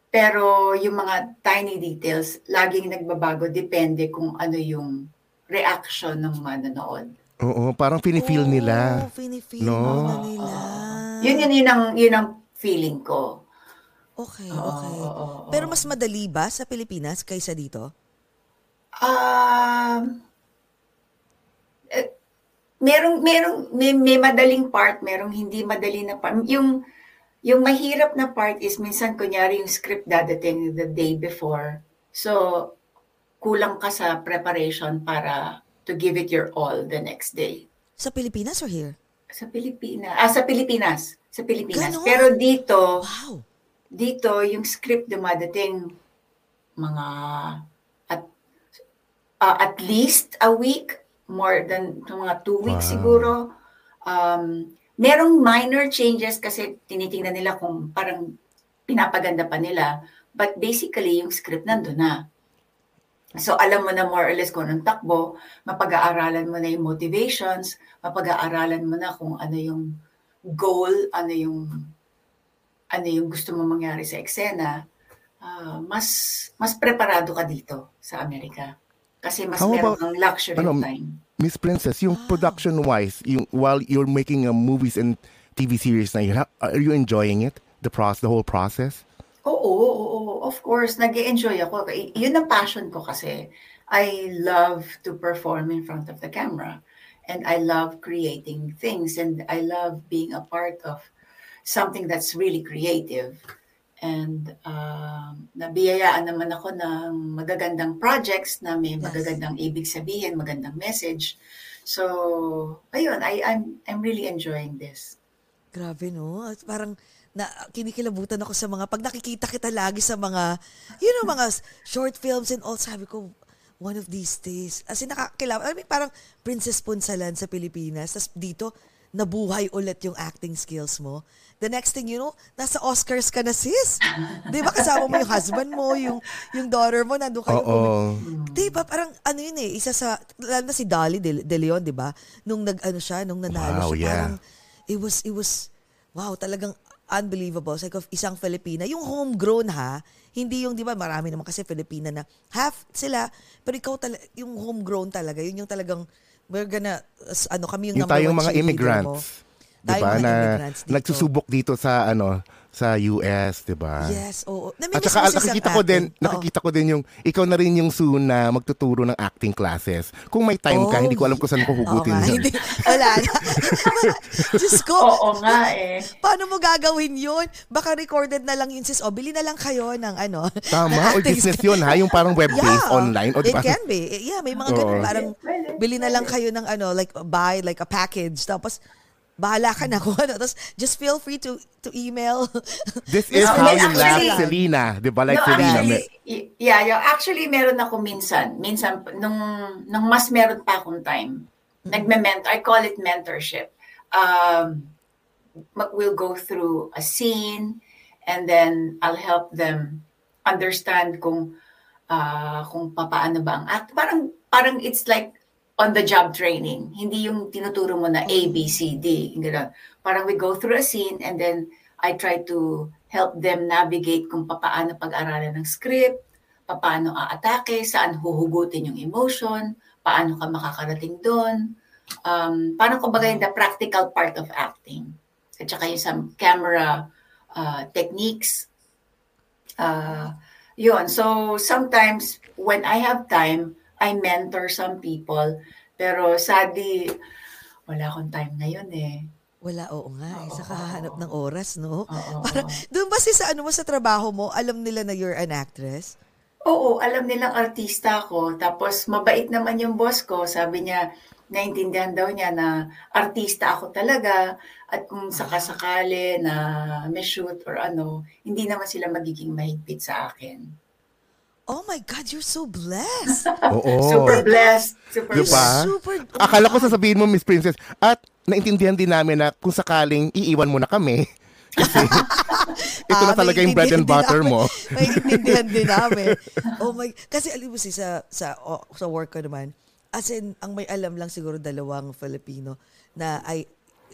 [SPEAKER 4] Pero yung mga tiny details, laging nagbabago, depende kung ano yung reaction ng manonood.
[SPEAKER 3] Oo, parang pinifeel nila.
[SPEAKER 2] Oh, pinifeel
[SPEAKER 3] No?
[SPEAKER 2] nila.
[SPEAKER 4] Yun yun, yun ang, yun ang feeling ko.
[SPEAKER 2] Okay,
[SPEAKER 4] Oo,
[SPEAKER 2] okay.
[SPEAKER 4] oo, oo.
[SPEAKER 2] Pero mas madali ba sa Pilipinas kaysa dito?
[SPEAKER 4] Um, eh, merong, merong, may, may madaling part, merong hindi madali na part. Yung, yung mahirap na part is minsan kunyari yung script dadating the day before. So, kulang ka sa preparation para to give it your all the next day.
[SPEAKER 2] Sa Pilipinas or here?
[SPEAKER 4] Sa Pilipinas. Ah, sa Pilipinas. Sa Pilipinas.
[SPEAKER 2] Ganon?
[SPEAKER 4] Pero dito,
[SPEAKER 2] Wow.
[SPEAKER 4] dito yung script dumadating mga at uh, at least a week more than mga two weeks
[SPEAKER 3] Wow.
[SPEAKER 4] siguro um merong minor changes kasi tinitingnan nila kung parang pinapaganda pa nila but basically yung script nandun na so alam mo na more or less kung anong takbo mapag-aaralan mo na yung motivations mapag-aaralan mo na kung ano yung goal ano yung ano yung gusto mo mangyari sa eksena, ah, mas mas preparado ka dito sa Amerika. Kasi mas
[SPEAKER 3] How
[SPEAKER 4] meron
[SPEAKER 3] about-
[SPEAKER 4] kang luxury
[SPEAKER 3] ano,
[SPEAKER 4] time.
[SPEAKER 3] Miss Princess, yung production-wise, yung, while you're making uh, movies and TV series na yun, are you enjoying it? The process, the whole process?
[SPEAKER 4] Oo, oo, oo, of course, nag enjoy ako. Yun ang passion ko kasi. I love to perform in front of the camera. And I love creating things. And I love being a part of something that's really creative. And um, nabiyayaan naman ako ng magagandang projects na may
[SPEAKER 2] Yes.
[SPEAKER 4] magagandang ibig sabihin, magandang message. So, ayun, I, I'm, I'm really enjoying this.
[SPEAKER 2] Grabe, no? At Parang na kinikilabutan ako sa mga, pag nakikita kita lagi sa mga, you know, mga short films and all, sabi ko, one of these days. As in, nakakilala. I mean, parang Princess Punsalan sa Pilipinas. Tapos dito, nabuhay ulit yung acting skills mo. The next thing you know, nasa Oscars ka na, sis. Di ba? Kasama mo yung husband mo, yung, yung daughter mo, nandun kayo.
[SPEAKER 3] Oo.
[SPEAKER 2] Di ba? Parang ano yun eh, isa sa, lalo na si Dolly De, De Leon, di ba? Nung nag, ano siya, nung nanalo
[SPEAKER 3] Wow,
[SPEAKER 2] siya,
[SPEAKER 3] yeah.
[SPEAKER 2] parang, it was, it was, wow, talagang unbelievable. Like of isang Filipina. Yung homegrown ha, hindi yung, di ba, marami naman kasi Filipina na half sila, pero ikaw talaga, yung homegrown talaga, yun yung talagang, we're gonna, as- ano, kami yung,
[SPEAKER 3] Yung
[SPEAKER 2] number
[SPEAKER 3] tayong
[SPEAKER 2] one
[SPEAKER 3] mga
[SPEAKER 2] cheerleader mo.
[SPEAKER 3] immigrants.
[SPEAKER 2] Tayong
[SPEAKER 3] Diba?
[SPEAKER 2] mga
[SPEAKER 3] Na
[SPEAKER 2] immigrants dito.
[SPEAKER 3] nagsusubok dito sa, ano, sa US, diba?
[SPEAKER 2] Yes, oo.
[SPEAKER 3] At saka nakikita ko din, nakikita ko din yung, ikaw na rin yung soon na magtuturo ng acting classes. Kung may time ka,
[SPEAKER 2] Oh,
[SPEAKER 3] hindi ko alam kung saan ko hugutin yun.
[SPEAKER 2] hindi, wala na. Diyos ko,
[SPEAKER 4] Oo nga eh.
[SPEAKER 2] Paano mo gagawin yun? Baka recorded na lang yun, sis. O, bili na lang kayo ng ano.
[SPEAKER 3] Tama, or business yun ha, yung parang web-based
[SPEAKER 2] Yeah,
[SPEAKER 3] online. O,
[SPEAKER 2] It
[SPEAKER 3] diba?
[SPEAKER 2] can be. Yeah, may mga ganun. Parang bili na lang kayo ng ano, like buy like a package. Tapos, bahala ka na kung ano. Tapos, just feel free to to email.
[SPEAKER 3] This is
[SPEAKER 4] No,
[SPEAKER 3] how you laugh,
[SPEAKER 4] actually-
[SPEAKER 3] Selena. Diba? Like
[SPEAKER 4] no,
[SPEAKER 3] Selena.
[SPEAKER 4] actually, yeah, yeah, actually meron ako minsan. Minsan, nung, nung mas meron pa akong time, nagme-mentor, I call it mentorship. Um, mag- we'll go through a scene and then I'll help them understand kung ah, kung papaano ba ang act. Parang, parang it's like on the job training. Hindi yung tinuturo mo na A, B, C, D. Ganun. Parang we go through a scene and then I try to help them navigate kung papaano pag-aralan ng script, paano aatake, saan huhugutin yung emotion, paano ka makakarating doon, um, paano kumbaga yung the practical part of acting. At saka yung some camera uh, techniques. Uh, yun. So, sometimes, when I have time, I mentor some people. Pero sadly, wala akong time ngayon eh.
[SPEAKER 2] Wala, oo nga. Eh, sa
[SPEAKER 4] Oo.
[SPEAKER 2] kahanap ng oras, no?
[SPEAKER 4] Oo.
[SPEAKER 2] Doon ba sa ano mo sa trabaho mo, alam nila na you're an actress?
[SPEAKER 4] Oo, alam nilang artista ako. Tapos mabait naman yung boss ko. Sabi niya, naintindihan daw niya na artista ako talaga. At kung sakasakali na may shoot or ano, hindi naman sila magiging mahigpit sa akin.
[SPEAKER 2] Oh my God, you're so blessed.
[SPEAKER 3] Oo.
[SPEAKER 4] Super blessed. Super
[SPEAKER 3] Diba?
[SPEAKER 4] blessed.
[SPEAKER 2] Super,
[SPEAKER 3] Akala ko sasabihin mo, Miss Princess, at naintindihan din namin na kung sakaling iiwan mo na kami, kasi ito na
[SPEAKER 2] Ah,
[SPEAKER 3] talaga yung bread and
[SPEAKER 2] naiintindihan
[SPEAKER 3] butter
[SPEAKER 2] namin.
[SPEAKER 3] mo.
[SPEAKER 2] May intindihan din namin. Oh my, kasi alam mo si sa, sa, oh, sa work ko naman, as in, ang may alam lang siguro dalawang Filipino na I,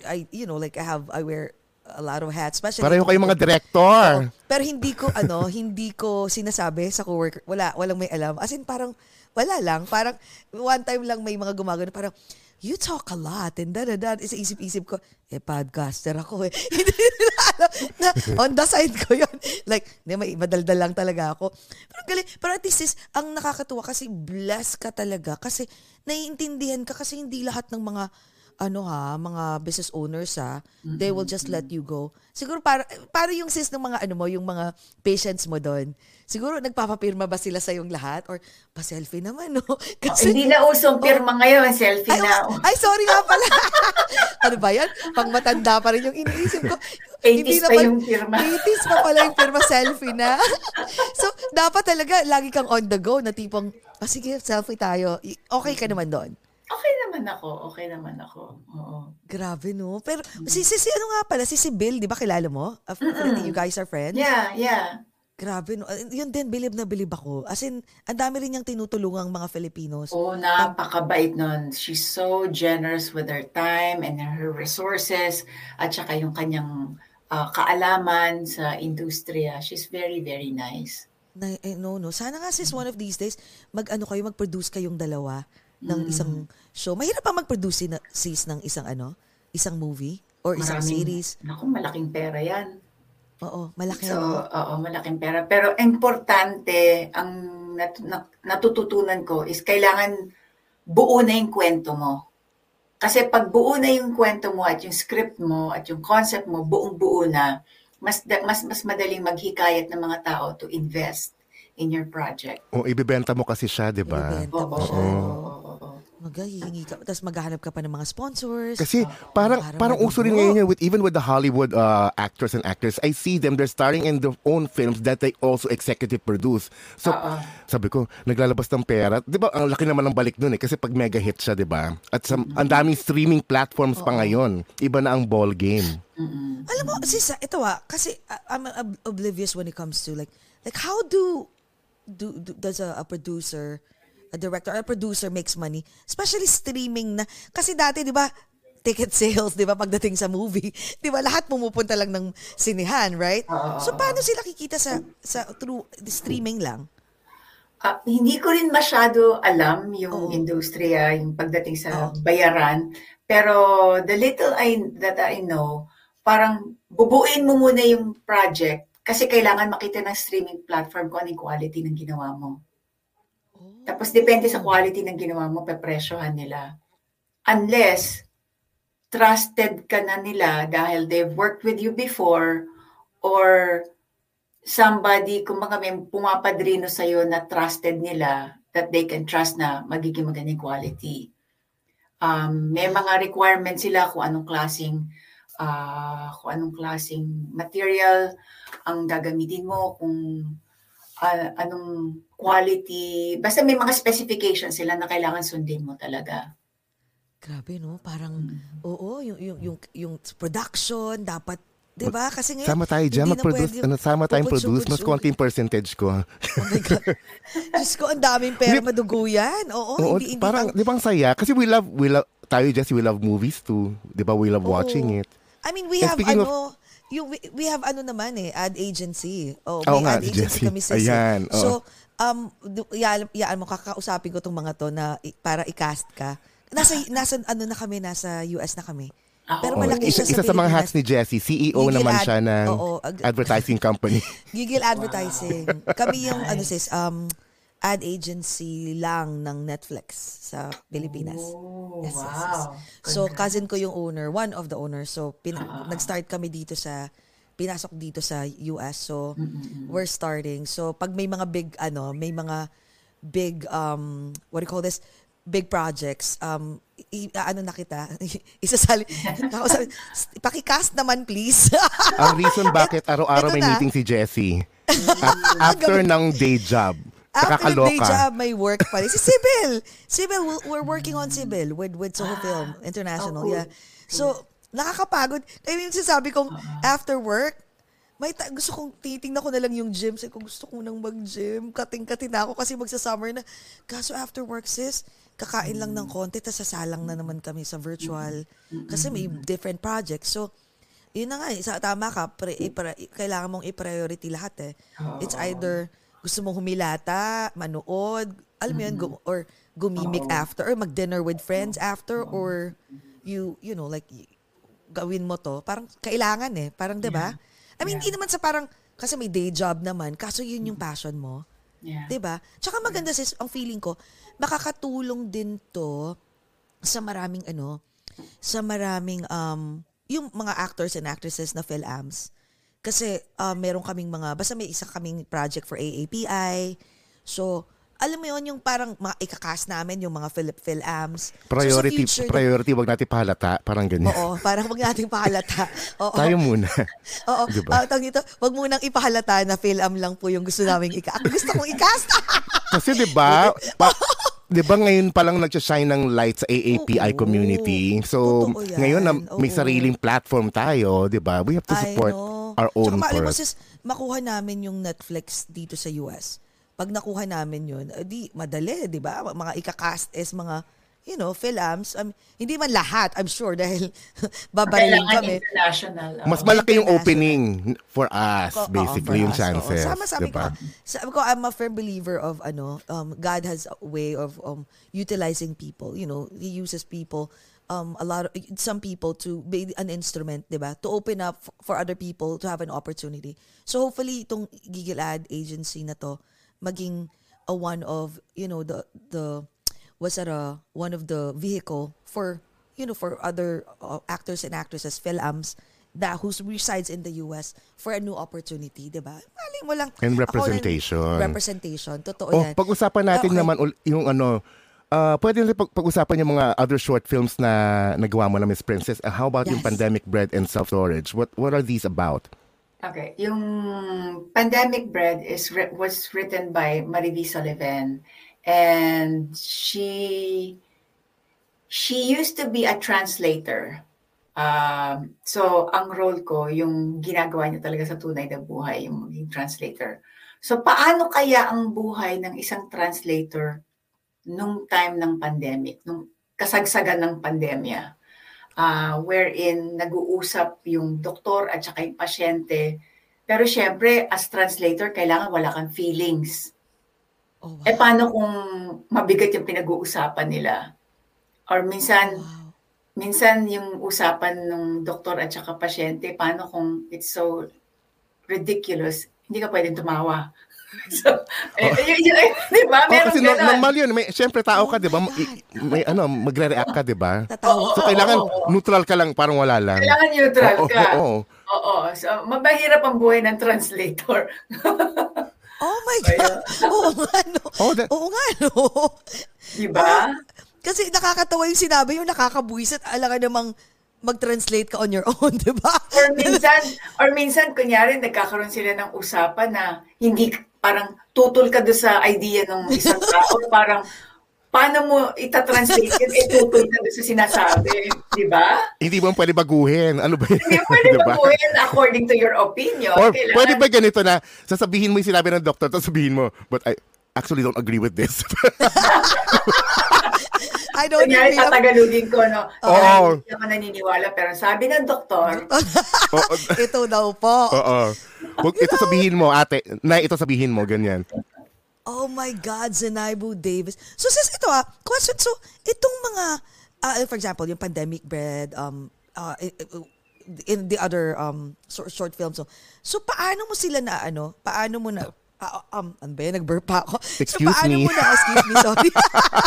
[SPEAKER 2] I, you know, like I have, I wear a lot of hats. Especially
[SPEAKER 3] Pareho kayong mga director.
[SPEAKER 2] Pero hindi ko ano, hindi ko sinasabi sa coworker. Wala, walang may alam. As in parang wala lang, parang one time lang may mga gumagano parang you talk a lot and da da da. Isa isip-isip ko, eh podcaster ako eh. Hindi nila alam na on the side ko yun. Like, hindi, may madaldal lang talaga ako. Pero galing, pero at least is, ang nakakatuwa kasi blessed ka talaga kasi naiintindihan ka kasi hindi lahat ng mga ano ha, mga business owners ha, they will just let you go. Siguro para para yung sis ng mga ano mo, yung mga patients mo doon. Siguro nagpapapirma ba sila sa yung lahat or pa-selfie naman no? Kasi
[SPEAKER 4] Hindi na usong pirma ngayon, selfie
[SPEAKER 2] ay,
[SPEAKER 4] na.
[SPEAKER 2] ay, sorry nga pala. ano ba yan? Pang matanda pa rin yung iniisip ko.
[SPEAKER 4] 80s pa
[SPEAKER 2] pala-
[SPEAKER 4] yung pirma.
[SPEAKER 2] 80s pa pala yung pirma selfie na. so, dapat talaga lagi kang on the go na tipong, ah, sige, selfie tayo. Okay ka naman doon.
[SPEAKER 4] Okay naman ako, okay naman ako. Oo.
[SPEAKER 2] Grabe, no? Pero, si, si, si, ano nga pala, si si Bill, di ba kilala mo? Uh, You guys are friends?
[SPEAKER 4] Yeah, yeah.
[SPEAKER 2] Grabe, no? Uh, Yun din, bilib na bilib ako. As in, ang dami rin niyang tinutulungang mga Filipinos.
[SPEAKER 4] Oh, napakabait nun. She's so generous with her time and her resources at saka yung kanyang ah, kaalaman sa industriya. She's very, very nice.
[SPEAKER 2] Na, eh, no, no. Sana nga sis, one of these days, mag-ano kayo, mag-produce kayong dalawa ng
[SPEAKER 4] Mm.
[SPEAKER 2] isang show. Mahirap pa mag-produce na, sis ng isang ano? Isang movie? Or isang
[SPEAKER 4] Maraming-
[SPEAKER 2] series?
[SPEAKER 4] Naku, malaking pera yan.
[SPEAKER 2] Oo, malaki.
[SPEAKER 4] So,
[SPEAKER 2] ano?
[SPEAKER 4] oo, malaking pera. Pero importante, ang nat- nat- natututunan ko is kailangan buo na yung kwento mo. Kasi pag buo na yung kwento mo at yung script mo at yung concept mo, buong buo na, mas, mas, mas madaling maghikayat ng mga tao to invest in your project.
[SPEAKER 3] O, ibibenta mo kasi siya, di ba?
[SPEAKER 4] Oo,
[SPEAKER 2] Maghihingi ka. Tapos maghahanap ka pa ng mga sponsors.
[SPEAKER 3] Kasi parang
[SPEAKER 2] Para
[SPEAKER 3] parang uso rin ngayon yun with even with the Hollywood uh, actors and actors I see them they're starring in their own films that they also executive produce. So sabi ko naglalabas ng pera. 'Di ba ang laki naman ng balik doon eh kasi pag mega hit siya 'di ba? At sa, ang daming streaming platforms pa ngayon. Iba na ang ball game.
[SPEAKER 2] Alam mo, sis, ah, ito ah, kasi ah, I'm ob- oblivious when it comes to like, like how do, do, do does a, a producer, a director, or a producer makes money? Especially streaming na. Kasi dati, di ba, ticket sales, di ba, pagdating sa movie, di ba, lahat pumupunta lang ng sinihan, right? So, paano sila kikita sa, sa through streaming lang?
[SPEAKER 4] Ah, hindi ko rin masyado alam yung
[SPEAKER 2] Oo.
[SPEAKER 4] industriya, yung pagdating sa
[SPEAKER 2] Oo.
[SPEAKER 4] bayaran. Pero the little I, that I know, parang bubuin mo muna yung project kasi kailangan makita ng streaming platform kung ano yung quality ng ginawa mo. Tapos depende sa quality ng ginawa mo, pepresyohan nila. Unless trusted ka na nila dahil they've worked with you before or somebody, kung mga may pumapadrino sa'yo na trusted nila, that they can trust na magiging magandang quality. Um, may mga requirements sila kung anong klaseng ah, kung anong klaseng material ang gagamitin mo, kung ah, anong quality. Basta may mga specifications sila na kailangan sundin mo talaga.
[SPEAKER 2] Grabe, no? Parang, oo, yung, yung, yung, yung production, dapat, di ba? Kasi ngayon,
[SPEAKER 3] Sama tayo
[SPEAKER 2] na
[SPEAKER 3] mag-produce,
[SPEAKER 2] pwede-
[SPEAKER 3] ano, sama tayong produce, mas konting percentage ko.
[SPEAKER 2] Oh my God. Diyos ko, ang daming pera madugo yan. Oo,
[SPEAKER 3] Oo,
[SPEAKER 2] hindi, hindi
[SPEAKER 3] parang, di ba ang saya? Kasi we love, we love, tayo Jesse, we love movies too. Di ba, we love
[SPEAKER 2] Oo.
[SPEAKER 3] watching it.
[SPEAKER 2] I mean, we
[SPEAKER 3] And
[SPEAKER 2] have
[SPEAKER 3] speaking of-
[SPEAKER 2] ano, yung, we, we have ano naman eh, ad agency. Oh, may
[SPEAKER 3] nga,
[SPEAKER 2] ad agency
[SPEAKER 3] Jessie.
[SPEAKER 2] kami sis. eh.
[SPEAKER 3] Ayan, oo.
[SPEAKER 2] So, um, yaan, yaan mo, kakausapin ko tong mga to na para i-cast ka. Nasa, nasa, ano na kami, nasa US na kami. Pero
[SPEAKER 3] Oo,
[SPEAKER 2] malaki
[SPEAKER 3] isa,
[SPEAKER 2] siya
[SPEAKER 3] isa
[SPEAKER 2] sa
[SPEAKER 3] sa mga hats ni Jessie, CEO
[SPEAKER 2] Gigil
[SPEAKER 3] naman
[SPEAKER 2] ad-
[SPEAKER 3] siya ng
[SPEAKER 2] oo, ag-
[SPEAKER 3] advertising company.
[SPEAKER 2] Gigil Advertising. Kami yung, ano sis, um, ad agency lang ng Netflix sa Pilipinas.
[SPEAKER 4] Oh,
[SPEAKER 2] Yes, yes, yes.
[SPEAKER 4] wow.
[SPEAKER 2] So, cousin ko yung owner, one of the owners. So, pin- nag-start kami dito sa, pinasok dito sa US. So, we're starting. So, pag may mga big, ano, may mga big, um, what do you call this? Big projects, um, i- ano na kita, isasali, nakausap, pakicast naman please.
[SPEAKER 3] ang reason bakit araw-araw may
[SPEAKER 2] na.
[SPEAKER 3] meeting si Jessie. After ng day job.
[SPEAKER 2] After day
[SPEAKER 3] Nakakaloka.
[SPEAKER 2] job, may work pa rin. Si Sibyl! Sibyl, we're- working on Sibyl with, with Soho Film International.
[SPEAKER 4] oh, cool.
[SPEAKER 2] Yeah. So, nakakapagod. Kaya yung sinasabi kong after work, may ta- gusto kong titingnan ko na lang yung gym. Sabi ko, gusto ko nang mag-gym. Kating-kating na ako kasi magsa-summer na. Kaso after work, sis, kakain lang ng konti, tapos sasalang na naman kami sa virtual. Kasi may different projects. So, yun na nga, eh, sa tama ka, pre, ipra, kailangan mong i-priority lahat eh. It's either gusto mong humilata, manood, alam mo yun, gum- or gumimik after, or mag-dinner with friends after, or you, you know, like, gawin mo to. Parang kailangan eh. Parang, di ba? I mean, hindi naman sa parang, kasi may day job naman, kaso yun yung passion mo.
[SPEAKER 4] Yeah.
[SPEAKER 2] 'Di ba? Tsaka maganda sis, ang feeling ko, makakatulong din 'to sa maraming ano, sa maraming um yung mga actors and actresses na PhilAms. Kasi uh, meron kaming mga, basta may isa kaming project for AAPI. So, alam mo yon yung parang mga ikakast namin yung mga Philip PhilAms.
[SPEAKER 3] Priority,
[SPEAKER 2] so, future,
[SPEAKER 3] priority, wag natin pahalata. Parang ganyan.
[SPEAKER 2] Oo, parang wag natin pahalata. Oo.
[SPEAKER 3] Tayo muna.
[SPEAKER 2] Oo.
[SPEAKER 3] diba?
[SPEAKER 2] Uh, dito, wag munang ipahalata na PhilAm lang po yung gusto namin ika. Gusto kong ikast.
[SPEAKER 3] Kasi 'di ba? Pa- 'di ba ngayon pa lang nagsa-shine ng light sa AAPI
[SPEAKER 2] Oo,
[SPEAKER 3] community. So ngayon na may
[SPEAKER 2] Oo.
[SPEAKER 3] sariling platform tayo, 'di ba? We have to
[SPEAKER 2] I
[SPEAKER 3] support
[SPEAKER 2] know.
[SPEAKER 3] Our own
[SPEAKER 2] Tsaka maalam mo sis, makuha namin yung Netflix dito sa US. Pag nakuha namin yun, eh, di madali, di ba? Mga ikakast is mga, you know, films. Um, hindi man lahat, I'm sure, dahil babarilin kami.
[SPEAKER 4] international. oo.
[SPEAKER 3] Mas malaki yung opening for us,
[SPEAKER 2] Oo,
[SPEAKER 3] basically,
[SPEAKER 2] for
[SPEAKER 3] yung
[SPEAKER 2] us,
[SPEAKER 3] chances.
[SPEAKER 2] oo. Sama sabi
[SPEAKER 3] diba?
[SPEAKER 2] ko, sabi ko, I'm a firm believer of, ano, um, God has a way of um, utilizing people. You know, He uses people, um, a lot of, some people to be an instrument, di ba? To open up for other people to have an opportunity. So hopefully, itong Gigil Ad agency na to, maging a one of, you know, the, the, was that a, one of the vehicle for, you know, for other uh, actors and actresses, films, that who resides in the US for a new opportunity, di ba? Mali mo lang.
[SPEAKER 3] And
[SPEAKER 2] Ako rin-
[SPEAKER 3] representation.
[SPEAKER 2] representation. Totoo
[SPEAKER 3] Oh,
[SPEAKER 2] yan.
[SPEAKER 3] pag-usapan natin
[SPEAKER 2] Okay.
[SPEAKER 3] naman yung ano, ah pwede pag- pag-usapan yung mga other short films na nagawa mo na Miss Princess. Uh, how about yung
[SPEAKER 2] Yes.
[SPEAKER 3] Pandemic Bread and Self-Storage? What what are these about?
[SPEAKER 4] Okay, yung Pandemic Bread is was written by Mariví Sullivan and she she used to be a translator. Um, so ang role ko yung ginagawa niya talaga sa tunay na buhay, yung maging translator. So paano kaya ang buhay ng isang translator nung time ng pandemic, nung kasagsagan ng pandemya? uh, wherein nag-uusap yung doktor at saka yung pasyente. Pero syempre, as translator, kailangan wala kang feelings.
[SPEAKER 2] Oh, wow.
[SPEAKER 4] Eh paano kung mabigat yung pinag-uusapan nila? Or minsan,
[SPEAKER 2] wow.
[SPEAKER 4] minsan yung usapan ng doktor at saka pasyente, paano kung it's so ridiculous, hindi ka pwedeng tumawa. So, eh, yun, yun, eh, di ba?
[SPEAKER 3] Oh,
[SPEAKER 4] Meron
[SPEAKER 3] kasi no-
[SPEAKER 4] ganon.
[SPEAKER 3] normal yun. May, syempre tao ka,
[SPEAKER 2] Oh
[SPEAKER 3] di ba?
[SPEAKER 2] my
[SPEAKER 3] Ma- i- May ano, magre-react ka, di ba?
[SPEAKER 2] Tatawa.
[SPEAKER 3] So, kailangan neutral ka lang, parang wala lang.
[SPEAKER 4] Kailangan neutral
[SPEAKER 3] Oo,
[SPEAKER 4] ka.
[SPEAKER 3] oo.
[SPEAKER 4] Oo. So, mabahirap ang buhay ng translator.
[SPEAKER 2] Oh my God. Oo nga, no.
[SPEAKER 3] Oh, that-
[SPEAKER 2] Oo nga, no.
[SPEAKER 4] Di ba?
[SPEAKER 2] Kasi nakakatawa yung sinabi, yung nakakabuisit, alam ka namang mag-translate ka on your own, di ba?
[SPEAKER 4] Or minsan, or minsan, kunyari, nagkakaroon sila ng usapan na hindi, parang tutol ka doon sa idea ng isang tao, parang, paano mo itatranslate yun, eh, tutol ka doon sa sinasabi, di ba?
[SPEAKER 3] Hindi mo pwede baguhin. Ano ba yun?
[SPEAKER 4] Hindi pwede
[SPEAKER 3] Di ba?
[SPEAKER 4] baguhin according to your opinion.
[SPEAKER 3] Or
[SPEAKER 4] Kailangan-
[SPEAKER 3] pwede ba ganito na sasabihin mo yung sinabi ng doktor, tapos sabihin mo, but I actually don't agree with this.
[SPEAKER 2] I don't
[SPEAKER 4] Kunyari,
[SPEAKER 2] agree.
[SPEAKER 4] tatagalugin ko, no?
[SPEAKER 3] Oo.
[SPEAKER 4] Oh. Hindi ako naniniwala, pero sabi ng doktor.
[SPEAKER 2] Ito daw po.
[SPEAKER 3] Oo. Huwag ito sabihin mo, ate. Na ito sabihin mo, ganyan.
[SPEAKER 2] Oh my God, Zenaibu Davis. So sis, ito ah, question, so itong mga, uh, for example, yung pandemic bread, um, uh, in the other um short, short films, so, so paano mo sila na ano, paano mo na, ah, um, ano ba yun, nag-burp pa ako.
[SPEAKER 3] Excuse
[SPEAKER 2] so paano
[SPEAKER 3] me.
[SPEAKER 2] mo na, excuse me, sorry.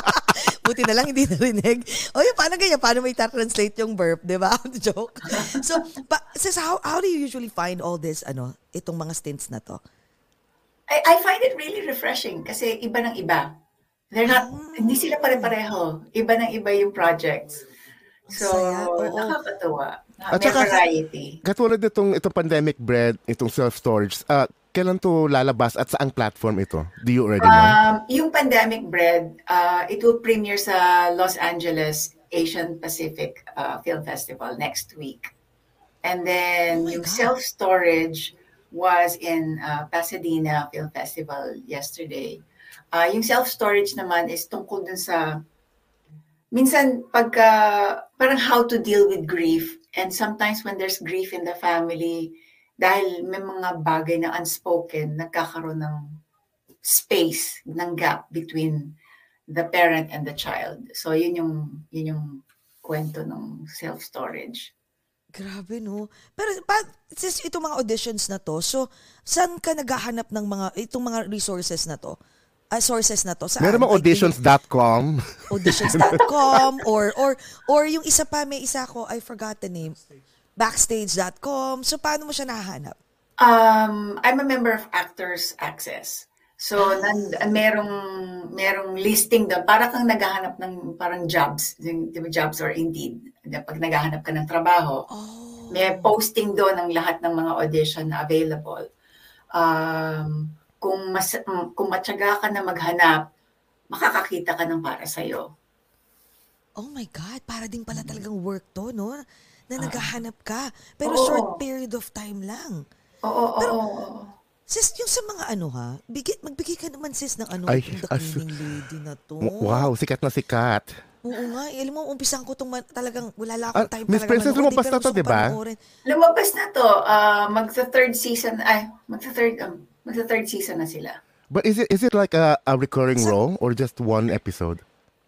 [SPEAKER 2] Buti na lang hindi narinig. O yun, paano ganyan? Paano mo i-translate yung burp, di ba? Joke. So, pa, sis, how, how do you usually find all this, ano, itong mga stints na to?
[SPEAKER 4] I, I find it really refreshing kasi iba ng iba. They're not, hindi sila pare-pareho. Iba ng iba yung projects. So,
[SPEAKER 2] Saya, oo.
[SPEAKER 4] nakakatuwa.
[SPEAKER 3] At
[SPEAKER 4] May
[SPEAKER 3] saka-
[SPEAKER 4] variety.
[SPEAKER 3] Katulad nitong itong pandemic bread, itong self-storage, ah, kailan to lalabas at saang platform ito? Do you already know?
[SPEAKER 4] Um, yung Pandemic Bread, uh, it will premiere sa Los Angeles Asian Pacific uh, Film Festival next week. And then
[SPEAKER 2] Oh
[SPEAKER 4] yung
[SPEAKER 2] God.
[SPEAKER 4] self-storage was in uh, Pasadena Film Festival yesterday. Uh, yung self-storage naman is tungkol dun sa minsan pagka parang how to deal with grief and sometimes when there's grief in the family dahil may mga bagay na unspoken nagkakaroon ng space ng gap between the parent and the child. So yun yung yun yung kwento ng self-storage.
[SPEAKER 2] Grabe, no? Pero, pa, sis, itong mga auditions na to, so, saan ka naghahanap ng mga, itong mga resources na to? ah, sources na to? Saan?
[SPEAKER 3] Meron mga auditions.com.
[SPEAKER 2] auditions.com or or or yung isa pa may isa ko I forgot the name backstage.com so paano mo siya nahahanap
[SPEAKER 4] Um, I'm a member of Actors Access. So, nan, merong, merong listing doon. Para kang naghahanap ng parang jobs. Di ba, jobs or Indeed. Pag naghahanap ka ng trabaho, may posting doon ng lahat ng mga audition na available. Um, kung, mas, kung matyaga ka na maghanap, makakakita ka ng para sa'yo.
[SPEAKER 2] oh my god para din pala talagang work to no na naghahanap ka pero
[SPEAKER 4] Oo.
[SPEAKER 2] short period of time lang
[SPEAKER 4] Oo, oo, oo.
[SPEAKER 2] sis yung sa mga ano ha bigay, magbigay ka naman sis ng ano
[SPEAKER 3] Ay,
[SPEAKER 2] yung the
[SPEAKER 3] as-
[SPEAKER 2] cleaning lady na to
[SPEAKER 3] Wow, sikat na sikat.
[SPEAKER 2] Oo nga, eh, alam mo, umpisan ko itong man- talagang wala lang
[SPEAKER 3] Ah,
[SPEAKER 2] akong time
[SPEAKER 3] Miss
[SPEAKER 2] talaga
[SPEAKER 3] Princess, lumabas na
[SPEAKER 2] pero
[SPEAKER 3] to, di ba?
[SPEAKER 4] Lumabas na to. Uh, magsa-third season, ay, magsa-third, um, magsa-third season na sila.
[SPEAKER 3] But is it is it like a, a recurring role or just one episode?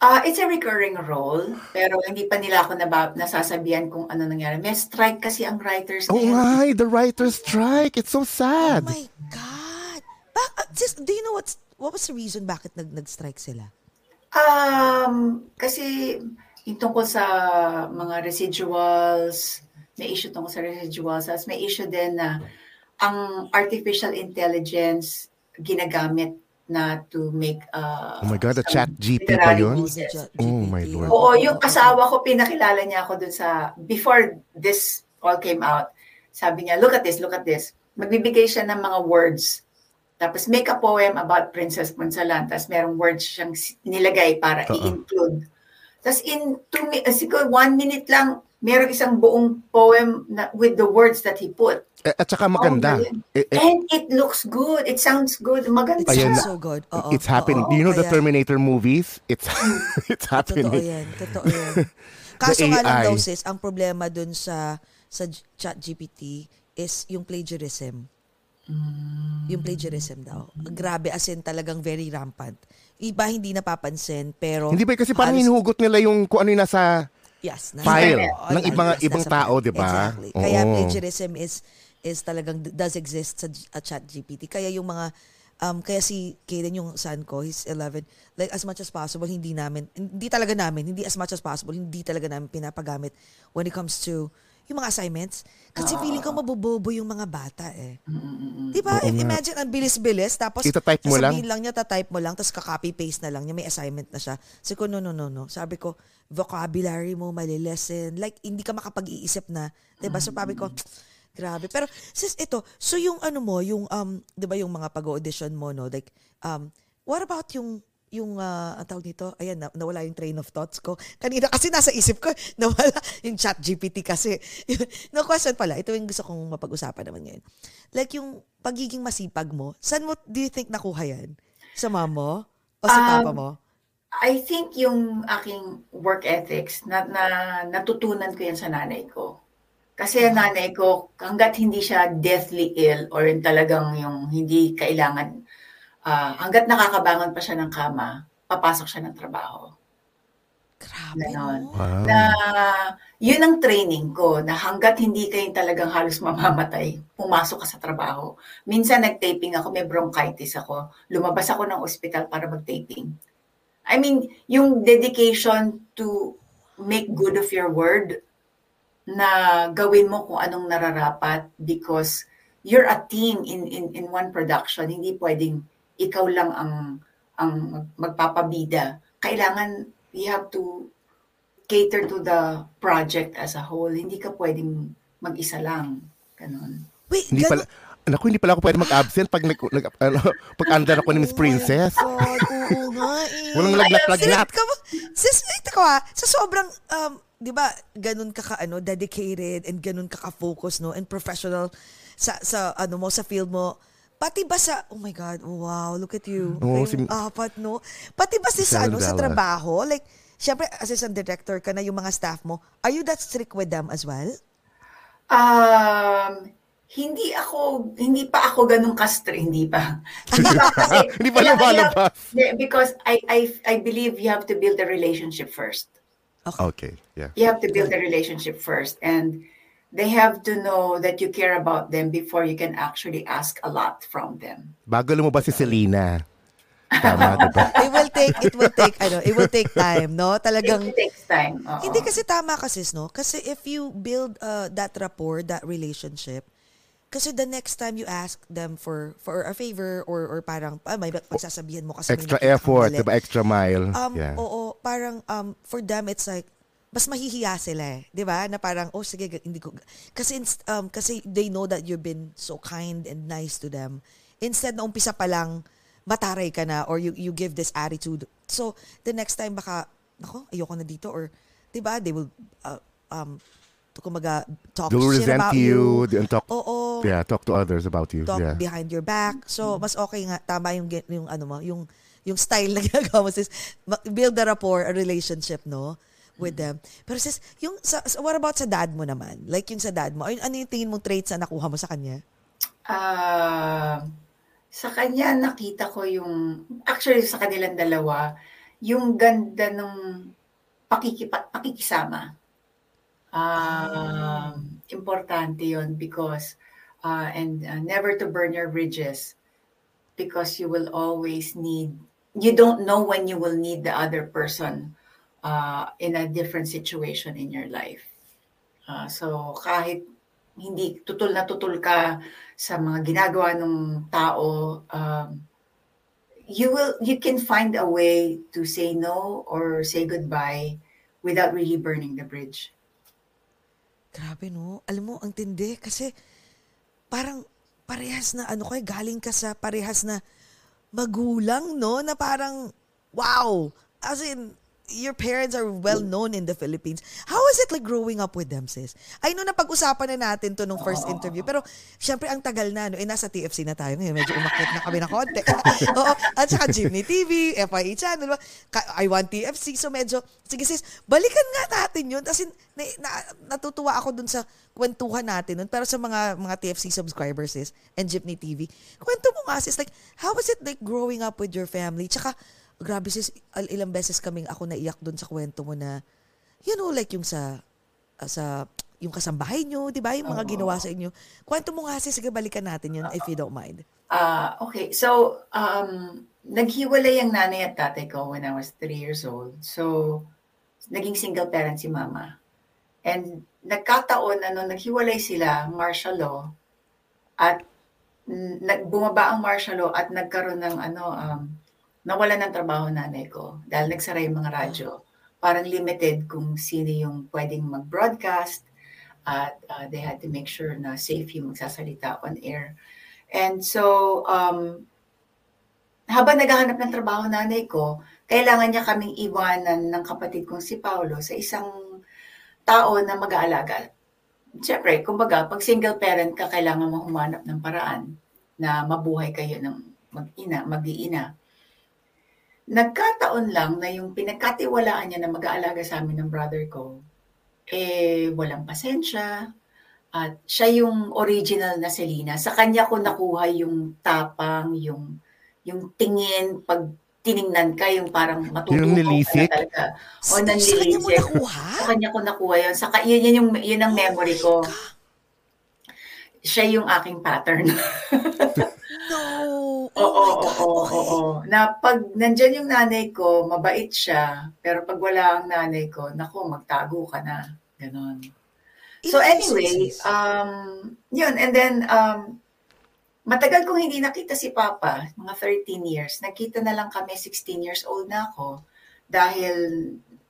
[SPEAKER 4] Ah, it's a recurring role, pero hindi pa nila ako naba, nasasabihan kung ano nangyari. May strike kasi ang writers
[SPEAKER 3] Oh
[SPEAKER 4] ngayon.
[SPEAKER 3] my, the writer's strike. It's so
[SPEAKER 2] Oh
[SPEAKER 3] sad.
[SPEAKER 2] my God! Bak ah, sis, do you know what's, what was the reason bakit nag, nag-strike sila?
[SPEAKER 4] Um, kasi yung tungkol sa mga residuals, may issue tungkol sa residuals, as may issue din na ang artificial intelligence ginagamit na to make uh,
[SPEAKER 3] Oh my God, the chat GP pa yun?
[SPEAKER 2] Oh. J-
[SPEAKER 3] Oh my. Lord.
[SPEAKER 4] Oo, yung asawa ko, pinakilala niya ako dun sa, before this all came out, sabi niya, look at this, look at this. Magbibigay siya ng mga words. Tapos make a poem about Princess Punsalan. Tapos merong words siyang nilagay para
[SPEAKER 3] Oo.
[SPEAKER 4] i-include. Tapos in two siguro one minute lang, merong isang buong poem na, with the words that he put.
[SPEAKER 3] Eh, At saka maganda.
[SPEAKER 4] Oh, galing.
[SPEAKER 3] Eh, eh,
[SPEAKER 4] And it looks good. It sounds good. Maganda
[SPEAKER 2] It sounds so good. Oo,
[SPEAKER 3] it's happening.
[SPEAKER 2] oo,
[SPEAKER 3] Do you know the Terminator movies? It's it's
[SPEAKER 2] Totoo
[SPEAKER 3] happening.
[SPEAKER 2] yan. Totoo yan. Kaso nga lang
[SPEAKER 3] AI.
[SPEAKER 2] daw sis, ang problema dun sa sa chat GPT is yung plagiarism. Yung plagiarism daw. Grabe as in talagang very rampant. Iba hindi napapansin pero
[SPEAKER 3] Hindi ba kasi parang
[SPEAKER 2] halos-
[SPEAKER 3] hinuhugot nila yung kung ano yung nasa
[SPEAKER 2] yes, nasa-
[SPEAKER 3] file ng ibang
[SPEAKER 2] yes,
[SPEAKER 3] ibang tao. 'di ba?
[SPEAKER 2] Exactly. Kaya
[SPEAKER 3] Oo.
[SPEAKER 2] plagiarism is is talagang does exist sa uh, chat GPT. Kaya yung mga um kaya si Kaden yung son ko, he's 11, like as much as possible hindi namin hindi talaga namin, hindi as much as possible, hindi talaga namin pinapagamit when it comes to yung mga assignments. Kasi feeling ko mabobobo yung mga bata eh. Di ba? Imagine, ang bilis-bilis, tapos
[SPEAKER 3] Itatype mo lang?
[SPEAKER 2] lang niya, tatype mo lang, tapos ka-copy-paste na lang niya, may assignment na siya. Sabi ko, no, no, no, no. Sabi ko, vocabulary mo, mali lesson. Like, hindi ka makapag-iisip na. Diba? So, sabi ko, grabe. Pero, sis, ito, so yung ano mo, yung, um, di ba yung mga pag-audition mo, no? Like, um, what about yung yung uh, ang tawag nito, ayan, na, nawala yung train of thoughts ko. Kanina kasi nasa isip ko, nawala yung chat GPT kasi. no question pala, ito yung gusto kong mapag-usapan naman ngayon. Like yung pagiging masipag mo, saan mo do you think nakuha yan? Sa mama mo? O sa
[SPEAKER 4] Um,
[SPEAKER 2] papa mo?
[SPEAKER 4] I think yung aking work ethics na, na natutunan ko yan sa nanay ko. Kasi ang nanay ko, hanggat hindi siya deathly ill or yung talagang yung hindi kailangan, ah, hanggat nakakabangon pa siya ng kama, papasok siya ng trabaho.
[SPEAKER 2] Grabe,
[SPEAKER 4] ganon.
[SPEAKER 2] no?
[SPEAKER 3] Wow.
[SPEAKER 4] Na yun ang training ko, na hanggat hindi kayo talagang halos mamamatay, pumasok ka sa trabaho. Minsan nag-taping ako, may bronchitis ako. Lumabas ako ng ospital para mag-taping. I mean, yung dedication to make good of your word, na gawin mo kung anong nararapat because you're a team in in in one production. Hindi pwedeng ikaw lang ang ang mag- magpapabida. Kailangan you have to cater to the project as a whole. Hindi ka pwedeng mag-isa lang. Ganon.
[SPEAKER 2] Wait,
[SPEAKER 3] Hindi
[SPEAKER 2] ganun-
[SPEAKER 3] pala Naku, hindi pala ako pwede mag-absent pag nag, nag ano, pag andar ako ni Miss Princess.
[SPEAKER 2] Oh God, oo nga eh.
[SPEAKER 3] Walang laglag-lagnat.
[SPEAKER 2] Sis, ito ko ha, sa sobrang, um, di ba, ganun ka ka, ano, dedicated and ganun ka ka-focus, no, and professional sa, sa, ano mo, sa field mo, pati ba sa, oh my God, wow, look at you. Kayong
[SPEAKER 3] si-
[SPEAKER 2] apat, no? Pati ba si, sa,
[SPEAKER 3] Sarah
[SPEAKER 2] ano, sa trabaho, like, syempre, assistant director ka na yung mga staff mo, are you that strict with them as well?
[SPEAKER 4] Um, hindi ako, hindi pa ako ganun kastre, hindi pa. Hindi pa kasi,
[SPEAKER 3] Hindi pa lumalabas.
[SPEAKER 4] Because I, I, I believe you have to build a relationship first.
[SPEAKER 3] Okay, yeah.
[SPEAKER 4] You have to build a relationship first. And they have to know that you care about them before you can actually ask a lot from them.
[SPEAKER 3] Bago lumabas si Selena. tama, diba?
[SPEAKER 2] it will take, it will take, ano, it will take time, no? Talagang,
[SPEAKER 4] It takes time. Oo.
[SPEAKER 2] hindi kasi tama kasi, no? Kasi if you build uh, that rapport, that relationship, kasi the next time you ask them for for a favor or or parang ah, may pagsasabihan mo kasi may
[SPEAKER 3] Extra
[SPEAKER 2] kang
[SPEAKER 3] effort, diba? Extra mile.
[SPEAKER 2] Um,
[SPEAKER 3] yeah.
[SPEAKER 2] oo, parang um, for them it's like mas mahihiya sila eh, 'di ba? Na parang oh sige hindi ko kasi um kasi they know that you've been so kind and nice to them. Instead na umpisa pa lang mataray ka na or you you give this attitude. So the next time baka nako ayoko na dito or 'di ba? They will uh, um kumaga talk
[SPEAKER 3] They'll
[SPEAKER 2] shit
[SPEAKER 3] resent
[SPEAKER 2] about
[SPEAKER 3] you,
[SPEAKER 2] you.
[SPEAKER 3] and talk,
[SPEAKER 2] Oo
[SPEAKER 3] yeah, talk to others about you.
[SPEAKER 2] talk
[SPEAKER 3] yeah.
[SPEAKER 2] behind your back. So, mas okay nga, tama yung, yung ano mo, yung, yung style na ginagawa mo, sis, build a rapport, a relationship, no? With them. Pero sis, yung, sa, what about sa dad mo naman? Like yung sa dad mo, ano, yung tingin mong traits na nakuha mo sa kanya?
[SPEAKER 4] Ah, sa kanya nakita ko yung actually sa kanilang dalawa yung ganda ng pakikipa, pakikisama. Um, importante yon because uh, and uh, never to burn your bridges because you will always need you don't know when you will need the other person uh, in a different situation in your life. Uh, so kahit hindi tutol na tutol ka sa mga ginagawa ng tao, um, you will you can find a way to say no or say goodbye without really burning the bridge.
[SPEAKER 2] Grabe no. Alam mo, ang tindi kasi parang parehas na ano kay galing ka sa parehas na magulang no na parang wow. As in your parents are well known in the Philippines. How is it like growing up with them, sis? I know na pag-usapan na natin to nung first interview, pero syempre ang tagal na, no? Eh, nasa TFC na tayo ngayon. Medyo umakyat na kami na konti. Oo. At saka Jimmy TV, FIE Channel, I Want TFC. So medyo, sige sis, balikan nga natin yun. Kasi na, na- natutuwa ako dun sa kwentuhan natin nun. Pero sa mga mga TFC subscribers sis, and Jeepney TV, kwento mo nga sis, like, how was it like growing up with your family? Tsaka, grabe sis, al- ilang beses kaming ako naiyak dun sa kwento mo na, you know, like yung sa, ah, sa, yung kasambahay nyo, di ba? Yung mga ginawa sa inyo. Kwento mo nga sis, sige balikan natin yun if you don't mind.
[SPEAKER 4] Ah, okay. So, um, naghiwalay ang nanay at tatay ko when I was three years old. So, naging single parent si mama. And nagkataon na nung naghiwalay sila, martial law, at nag- bumaba ang martial law at nagkaroon ng ano, um, nawala ng trabaho nanay ko dahil nagsara yung mga radyo. Parang limited kung sino yung pwedeng mag-broadcast at uh, they had to make sure na safe yung magsasalita on air. And so, um, habang naghahanap ng trabaho nanay ko, kailangan niya kaming iwanan ng kapatid kong si Paulo sa isang tao na mag-aalaga. Siyempre, kumbaga, pag single parent ka, kailangan mo humanap ng paraan na mabuhay kayo ng mag-ina, mag-iina. Nagkataon lang na yung pinagkatiwalaan niya na mag-aalaga sa amin ng brother ko, eh, walang pasensya, at siya yung original na Selena. Sa kanya ko nakuha yung tapang, yung yung tingin, pag tiningnan ka, yung parang matutuwa
[SPEAKER 3] Yung
[SPEAKER 4] ka
[SPEAKER 3] nilisik?
[SPEAKER 4] na talaga. O,
[SPEAKER 2] Sa- sa kanya mo
[SPEAKER 4] nanlilisik.
[SPEAKER 2] nakuha?
[SPEAKER 4] Sa kanya ko nakuha yun. Sa, yun, yun, yung, yun ang memory ko. Siya yung aking pattern.
[SPEAKER 2] No! Oh
[SPEAKER 4] Oo,
[SPEAKER 2] my God,
[SPEAKER 4] oo,
[SPEAKER 2] okay.
[SPEAKER 4] oo. Na pag nandyan yung nanay ko, mabait siya. Pero pag wala ang nanay ko, naku, magtago ka na. Ganon. So anyway, um, yun. And then, um, matagal kong hindi nakita si Papa, mga 13 years. Nakita na lang kami, 16 years old na ako. Dahil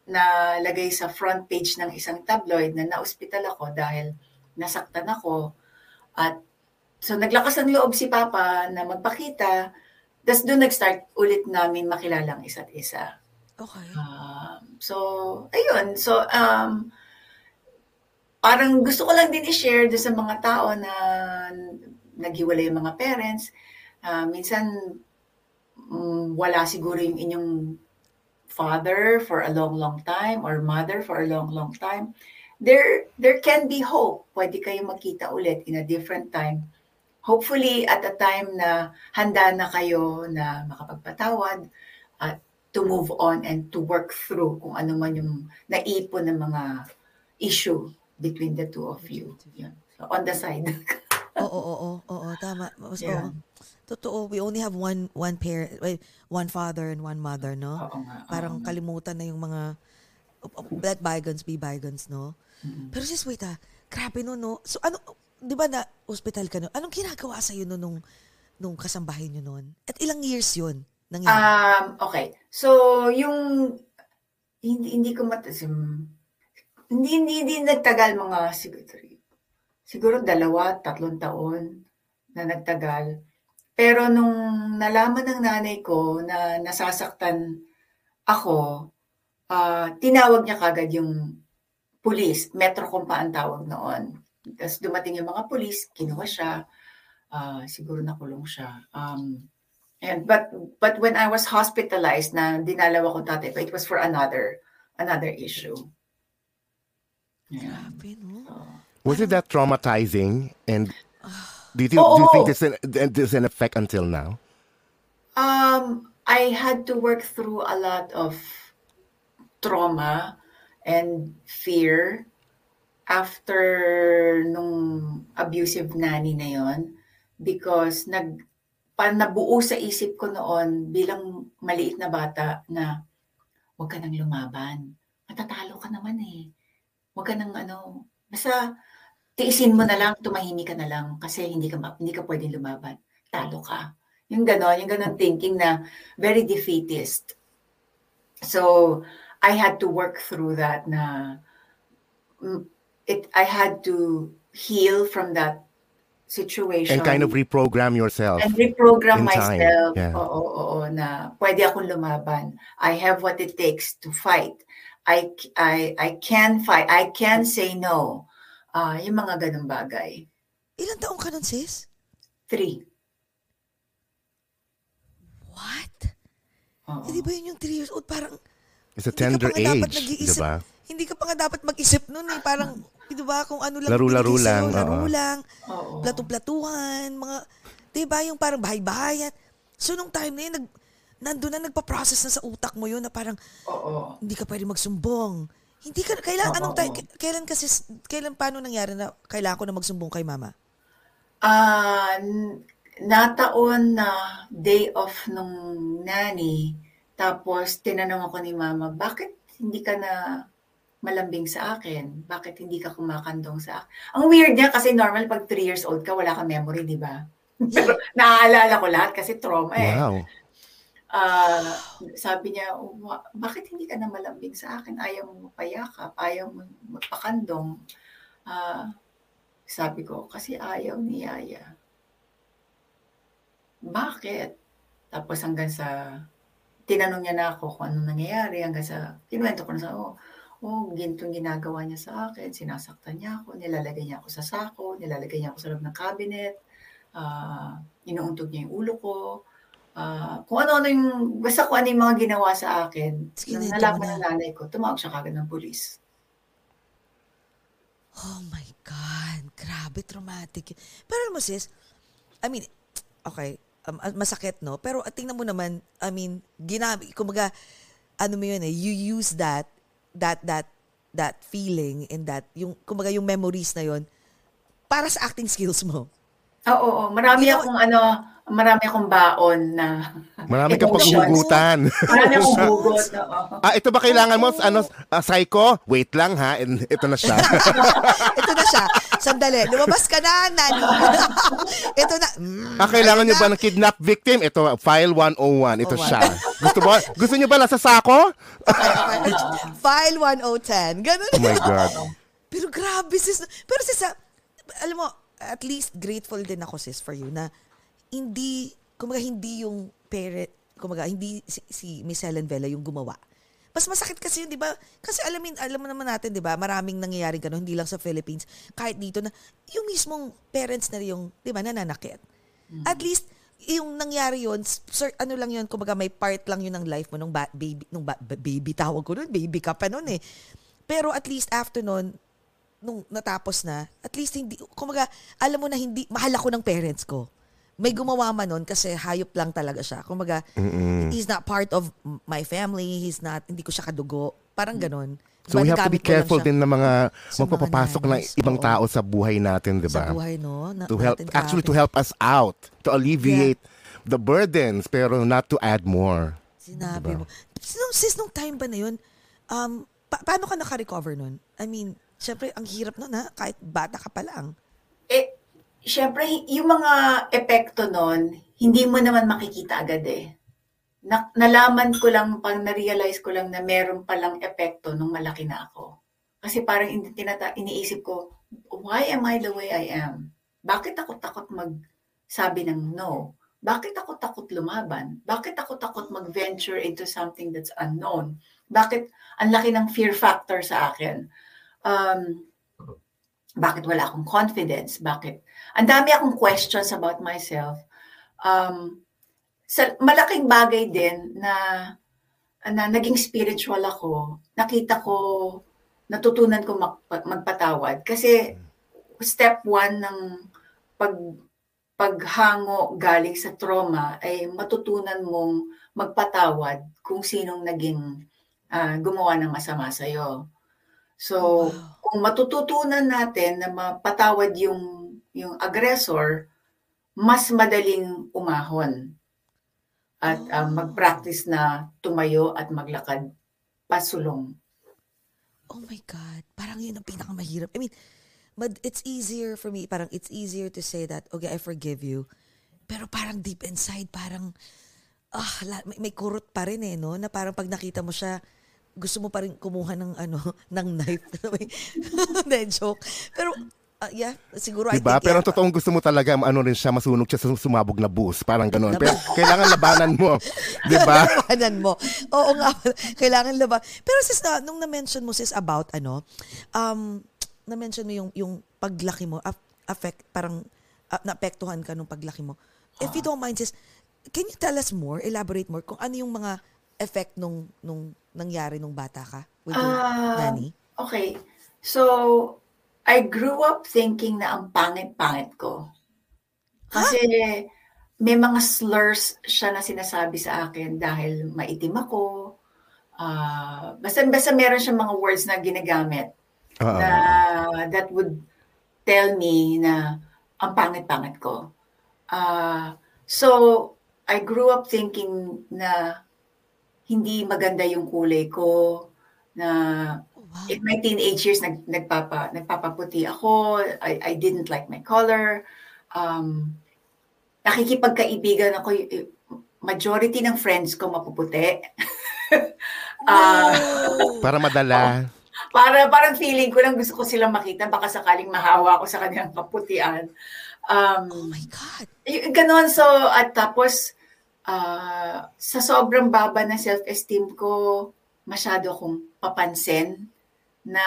[SPEAKER 4] nalagay sa front page ng isang tabloid na na-hospital ako dahil nasaktan ako. At so naglakas ng loob si Papa na magpakita. Tapos doon nag-start ulit namin makilala ang isa't isa.
[SPEAKER 2] Okay.
[SPEAKER 4] Um, so, ayun. So, um, parang gusto ko lang din i-share doon sa mga tao na naghiwalay yung mga parents. Ah, minsan, mm, wala siguro yung inyong father for a long, long time or mother for a long, long time. There, there can be hope. Pwede kayo magkita ulit in a different time. Hopefully, at a time na handa na kayo na makapagpatawad at to move on and to work through kung ano man yung naipon ng mga issue between the two of you. Yun. So, on the side.
[SPEAKER 2] Oo, oo, oo, oo, tama. Mas,
[SPEAKER 4] Yeah.
[SPEAKER 2] oo. Totoo, we only have one one parent, one father and one mother, no?
[SPEAKER 4] Oo nga, oo
[SPEAKER 2] Parang
[SPEAKER 4] nga.
[SPEAKER 2] kalimutan na yung mga let bygones be bygones, no? Pero sis, wait ah, grabe no, no? So ano, di ba na hospital ka no? Anong ginagawa sa'yo no, nung, nung kasambahay nyo noon? At ilang years yun? Nangyari?
[SPEAKER 4] Um, okay. So, yung hindi hindi ko matasim hindi hindi hindi nagtagal mga siguro siguro dalawa, tatlong taon na nagtagal. Pero nung nalaman ng nanay ko na nasasaktan ako, ah, tinawag niya kagad yung pulis, Metrocom pa ang tawag noon. Tapos dumating yung mga pulis, kinuha siya, ah, siguro nakulong siya. Um, and but but when I was hospitalized na dinalaw ako dati, it was for another another issue. Yeah.
[SPEAKER 3] Was it that traumatizing? And do you, think,
[SPEAKER 4] Oo.
[SPEAKER 3] do you think there's an, there's an effect until now?
[SPEAKER 4] Um, I had to work through a lot of trauma and fear after nung abusive nanny na yon because nag pa nabuo sa isip ko noon bilang maliit na bata na huwag ka nang lumaban. Matatalo ka naman eh. Huwag ka nang ano, basta tiisin mo na lang, tumahimik ka na lang kasi hindi ka hindi ka pwedeng lumaban. Talo ka. Yung ganon, yung ganon thinking na very defeatist. So, I had to work through that na mm, it I had to heal from that situation
[SPEAKER 3] And kind of reprogram yourself.
[SPEAKER 4] and reprogram
[SPEAKER 3] in time,
[SPEAKER 4] myself.
[SPEAKER 3] yeah.
[SPEAKER 4] Oo, oo, oo, na pwede akong lumaban. I have what it takes to fight. I I I can fight. I can say no. Ah, yung mga ganung bagay.
[SPEAKER 2] Ilang taong ka nun, sis?
[SPEAKER 4] Three.
[SPEAKER 2] What? Hindi ba yun yung 3 years old? Parang,
[SPEAKER 3] It's a tender age, di ba?
[SPEAKER 2] Hindi ka pa nga dapat mag-isip nun eh. Parang, di ba, kung ano lang
[SPEAKER 3] Laro-laro
[SPEAKER 2] binigay sa'yo,
[SPEAKER 3] lang,
[SPEAKER 2] Laro
[SPEAKER 3] oo.
[SPEAKER 2] lang,
[SPEAKER 4] Oo.
[SPEAKER 2] platu-platuhan, mga, di ba, yung parang bahay-bahayan. So, nung time na yun, nag, nandun na nagpa-process na sa utak mo yun na parang,
[SPEAKER 4] Oo.
[SPEAKER 2] hindi ka pwede magsumbong. Hindi ka, kailan,
[SPEAKER 4] Oo,
[SPEAKER 2] anong time, k- kailan kasi, kailan, paano nangyari na kailangan ko na magsumbong kay mama?
[SPEAKER 4] Ah, n- nataon na day off nung nanny. Tapos tinanong ako ni mama, bakit hindi ka na malambing sa akin? Bakit hindi ka kumakandong sa akin? Ang weird niya kasi normal pag 3 years old ka, wala kang memory, di ba? Pero naaalala ko lahat kasi trauma eh.
[SPEAKER 3] Wow.
[SPEAKER 4] Ah, sabi niya, "Oh, wa- bakit hindi ka na malambing sa akin? Ayaw mo mapayakap, ayaw mo magpakandong. Ah, sabi ko, kasi ayaw ni Yaya. Bakit? Tapos hanggang sa, tinanong niya na ako kung anong nangyayari, hanggang sa, kinuwento ko na sa, oh, oh, ginto ginagawa niya sa akin, sinasaktan niya ako, nilalagay niya ako sa sako, nilalagay niya ako sa loob ng cabinet, ah, inuuntog niya yung ulo ko, ah, kung ano-ano yung, basta kung ano yung mga ginawa sa akin, nung nalaman
[SPEAKER 2] na.
[SPEAKER 4] ng nanay ko, tumawag siya kagad ng pulis.
[SPEAKER 2] Oh my God. Grabe, traumatic. Pero mo sis, I mean, okay, um, ah, masakit no? Pero tingnan mo naman, I mean, ginabi, kumaga, ano mo yun eh, you use that, that, that, that feeling and that, yung, kumaga yung memories na yun, para sa acting skills mo.
[SPEAKER 4] Oo, oo. marami
[SPEAKER 2] You know-
[SPEAKER 4] akong ano, marami akong baon na
[SPEAKER 3] Marami kang
[SPEAKER 4] emotions.
[SPEAKER 3] paghuhugutan.
[SPEAKER 4] Marami akong hugot. oo.
[SPEAKER 3] ah, ito ba kailangan mo? Ano, ah, psycho? Wait lang ha. And ito na siya.
[SPEAKER 2] Ito na siya. Sandali. Lumabas ka na, nani. Ito na. Mm,
[SPEAKER 3] ah, kailangan nyo
[SPEAKER 2] na.
[SPEAKER 3] ba ng kidnap victim? Ito, file 101. Ito
[SPEAKER 2] Oh,
[SPEAKER 3] siya. Gusto mo? Gusto nyo ba nasa sako?
[SPEAKER 2] File 1010. Ganun.
[SPEAKER 3] Oh my God.
[SPEAKER 2] Pero grabe sis. Pero sis, ah, alam mo, at least grateful din ako sis for you na hindi, kumaga hindi yung parent, kumaga hindi si, si Miss Helen Vela yung gumawa. Mas masakit kasi yun, di ba? Kasi alamin, alam mo naman natin, di ba? Maraming nangyayaring ganun, hindi lang sa Philippines, kahit dito na, yung mismong parents na yung, di ba, nananakit. At least, yung nangyari yun, sir, ano lang yun, kumbaga may part lang yun ng life mo nung ba- baby, nung ba- baby tawag ko nun, baby ka pa nun eh. Pero at least after nun, nung natapos na, at least hindi, kumaga, alam mo na hindi, mahal ako ng parents ko. May gumawa man nun kasi hayop lang talaga siya. Kumaga, he's not part of my family, he's not, hindi ko siya kadugo. Parang ganon.
[SPEAKER 3] So we
[SPEAKER 2] Diba,
[SPEAKER 3] have to be careful din ng mga
[SPEAKER 2] sa mga
[SPEAKER 3] magpapapasok ng ibang
[SPEAKER 2] Oo.
[SPEAKER 3] tao sa buhay natin, di
[SPEAKER 2] Sa
[SPEAKER 3] ba?
[SPEAKER 2] buhay, no? Na,
[SPEAKER 3] To help, actually to help us out, to alleviate the burdens, pero not to add more.
[SPEAKER 2] Sinabi mo. Nung, sis, nung time ba na yun, um, pa- paano ka naka-recover nun? I mean, syempre, ang hirap nun ha, kahit bata ka pa lang.
[SPEAKER 4] Eh, syempre, yung mga epekto nun, hindi mo naman makikita agad eh. Na, nalaman ko lang, pag na-realize ko lang na meron palang epekto nung malaki na ako. Kasi parang in, tinata, iniisip ko, why am I the way I am? Bakit ako takot magsabi ng no? Bakit ako takot lumaban? Bakit ako takot mag-venture into something that's unknown? Bakit ang laki ng fear factor sa akin? Um, bakit wala akong confidence? Bakit? Ang dami akong questions about myself. Um, sa, malaking bagay din na, na naging spiritual ako. Nakita ko, natutunan ko mag, magpatawad. Kasi step one ng pag paghango galing sa trauma ay matutunan mong magpatawad kung sinong naging uh, gumawa ng masama sa iyo. So, wow. kung matututunan natin na mapatawad yung yung aggressor, mas madaling umahon at uh, mag-practice na tumayo at maglakad pasulong.
[SPEAKER 2] Oh my God. Parang yun ang pinakamahirap. I mean, But it's easier for me, parang it's easier to say that, okay, I forgive you. Pero parang deep inside, parang, ah, may, may kurot pa rin eh, no? Na parang pag nakita mo siya, gusto mo pa rin kumuha ng ano, ng knife. Hindi, joke. Pero, uh, yeah, siguro
[SPEAKER 3] diba?
[SPEAKER 2] I think,
[SPEAKER 3] Pero
[SPEAKER 2] yeah,
[SPEAKER 3] totoong gusto mo talaga, ano rin siya, masunog siya sa sumabog na bus. Parang gano'n. Pero kailangan labanan mo. Di ba?
[SPEAKER 2] labanan mo. Oo nga, kailangan laban. Pero sis, na, nung na-mention mo sis about ano, um, na-mention mo yung, yung paglaki mo, affect, parang uh, naapektuhan ka nung paglaki mo. If you don't mind, sis, can you tell us more, elaborate more, kung ano yung mga effect nung, nung nangyari nung bata ka with your uh, nanny?
[SPEAKER 4] Okay. So, I grew up thinking na ang pangit-pangit ko. Kasi huh? may mga slurs siya na sinasabi sa akin dahil maitim ako. Uh, basta, basta meron siya mga words na ginagamit uh-huh. na that would tell me na ang pangit-pangit ko. Uh, so, I grew up thinking na hindi maganda yung kulay ko, na wow. in my teenage years, nag, nagpapa, nagpapaputi ako, I, I didn't like my color, um, nakikipagkaibigan ako, majority ng friends ko mapuputi.
[SPEAKER 3] uh, Para madala.
[SPEAKER 4] Para, parang feeling ko lang gusto ko silang makita, baka sakaling mahawa ako sa kanilang kaputian. Um,
[SPEAKER 2] oh my God.
[SPEAKER 4] Y- ganon, so, at tapos, uh, sa sobrang baba ng self-esteem ko, masyado akong papansin na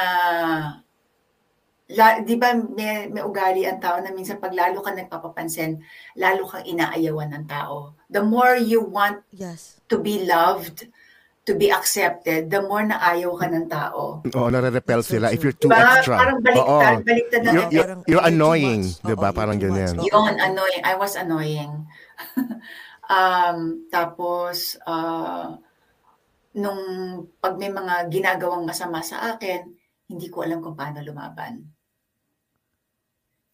[SPEAKER 4] la, di ba may, may ugali ang tao na minsan pag lalo ka nagpapapansin, lalo kang inaayawan ng tao. The more you want
[SPEAKER 2] yes.
[SPEAKER 4] to be loved, to be accepted, the more na ayaw ka ng tao.
[SPEAKER 3] Oo, nare-repel so sila if you're too
[SPEAKER 4] diba?
[SPEAKER 3] extra.
[SPEAKER 4] Parang baliktad, Oo. baliktad na.
[SPEAKER 3] You're, you're, you're annoying, di ba? Parang ganyan.
[SPEAKER 4] Yun, annoying. I was annoying. um, tapos, uh, nung pag may mga ginagawang masama sa akin, hindi ko alam kung paano lumaban.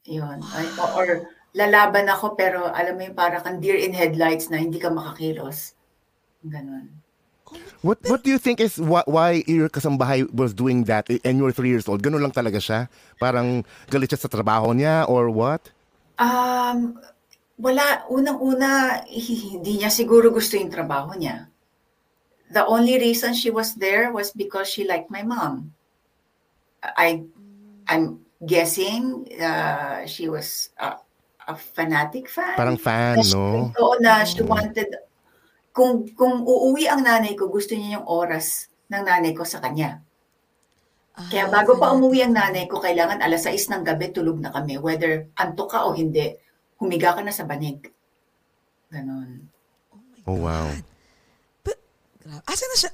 [SPEAKER 4] Yun. Wow. Or lalaban ako pero alam mo yung para kang deer in headlights na hindi ka makakilos. Ganon.
[SPEAKER 3] What what do you think is why, why your kasambahay was doing that and you're three years old? Ganun lang talaga siya? Parang galit siya sa trabaho niya or what?
[SPEAKER 4] Um, wala. Unang-una, hindi niya siguro gusto yung trabaho niya. The only reason she was there was because she liked my mom. I, I'm guessing uh, she was a, a fanatic fan.
[SPEAKER 3] Parang fan, no?
[SPEAKER 4] Oo na, she wanted kung kung uuwi ang nanay ko, gusto niya yung oras ng nanay ko sa kanya. Ah, Kaya bago pa umuwi ang nanay ko, kailangan alas 6 ng gabi tulog na kami. Whether antok ka o hindi, humiga ka na sa banig. Ganon.
[SPEAKER 3] Oh, oh wow.
[SPEAKER 2] But, asa na siya?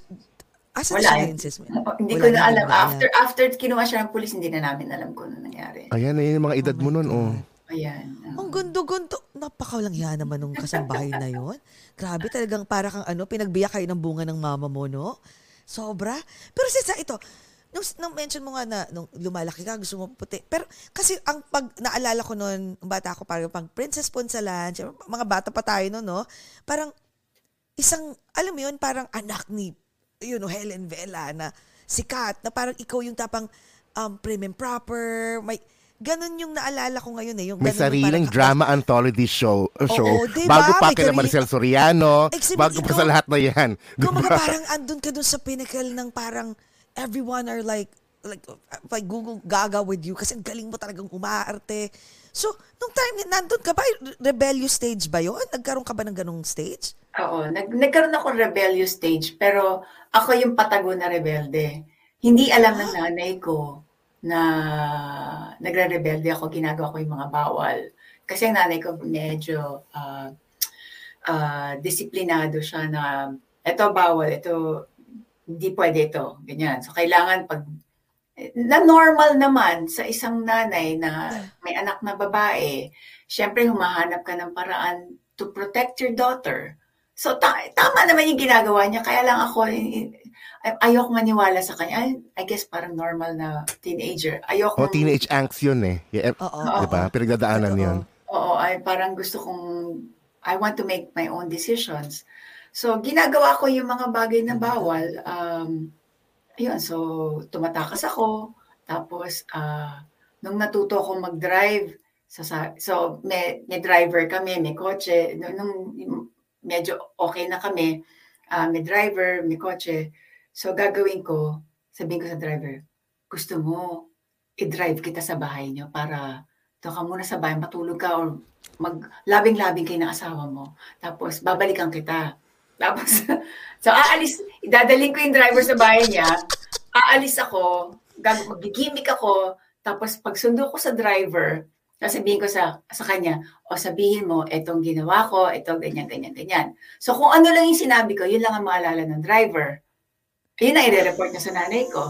[SPEAKER 2] Asa
[SPEAKER 4] Wala.
[SPEAKER 2] na siya yun, sis?
[SPEAKER 4] Hindi ko na alam. After after kinuha siya ng pulis, hindi na namin alam kung ano nangyari.
[SPEAKER 3] Ayan, ayan yung mga edad oh mo nun. Oh.
[SPEAKER 4] Ayan.
[SPEAKER 2] Ang gundo-gundo. Napakawalang yan naman nung kasambahay na yon. Grabe talagang para kang ano, pinagbiyak kayo ng bunga ng mama mo, no? Sobra. Pero sisa, ito, nung, nung mention mo nga na nung lumalaki ka, gusto mo puti. Pero kasi ang pag naalala ko noon, bata ako parang pag Princess Ponsalan, mga bata pa tayo noon, no? Parang isang, alam mo yun, parang anak ni, you know, Helen Vela na sikat, na parang ikaw yung tapang um, prim and proper, may, ganun yung naalala ko ngayon eh. Yung
[SPEAKER 3] May sariling
[SPEAKER 2] parang-
[SPEAKER 3] drama anthology show. uh, show
[SPEAKER 2] Oo, diba?
[SPEAKER 3] Bago pa
[SPEAKER 2] sarili-
[SPEAKER 3] Maricel Soriano,
[SPEAKER 2] Exhibit
[SPEAKER 3] bago pa sa lahat na yan. Diba?
[SPEAKER 2] parang andun ka dun sa pinnacle ng parang everyone are like, like, like Google gaga with you kasi galing mo talagang umaarte. So, nung time na nandun ka ba, rebellious stage ba yun? Nagkaroon ka ba ng ganong stage?
[SPEAKER 4] Oo, nag, nagkaroon ako rebellious stage, pero ako yung patago na rebelde. Hindi alam ng nanay ko na nagre-rebelde ako, ginagawa ko yung mga bawal. Kasi ang nanay ko medyo ah, ah, disiplinado siya na ito bawal, ito hindi pwede ito, ganyan. So kailangan pag na normal naman sa isang nanay na may anak na babae, syempre humahanap ka ng paraan to protect your daughter. So ta- tama naman yung ginagawa niya, kaya lang ako ay- ay- ayoko maniwala sa kanya. I guess parang normal na teenager. Ayoko
[SPEAKER 3] Oh, teenage angst yun eh. Yeah,
[SPEAKER 2] Oo.
[SPEAKER 3] diba? Pinagdadaanan
[SPEAKER 2] Totoo.
[SPEAKER 3] yun.
[SPEAKER 4] Oo, ay parang gusto kong, I want to make my own decisions. So, ginagawa ko yung mga bagay na bawal. Um, ayun, so, tumatakas ako. Tapos, ah, nung natuto ako mag-drive, sa- so, may, may driver kami, may kotse. Nung, nung medyo okay na kami, ah, may driver, may kotse. So, gagawin ko, sabihin ko sa driver, gusto mo, i-drive kita sa bahay niyo para doon ka muna sa bahay, matulog ka or maglabing-labing kayo ng asawa mo. Tapos, babalikan kita. Tapos, so aalis, idadaling ko yung driver sa bahay niya, aalis ako, magigimik ako, tapos pag sundo ko sa driver, sasabihin ko sa, sa kanya, o sabihin mo, etong ginawa ko, ito, ganyan, ganyan, ganyan. So kung ano lang yung sinabi ko, yun lang ang maalala ng driver. Yun ang i-report niya sa nanay ko.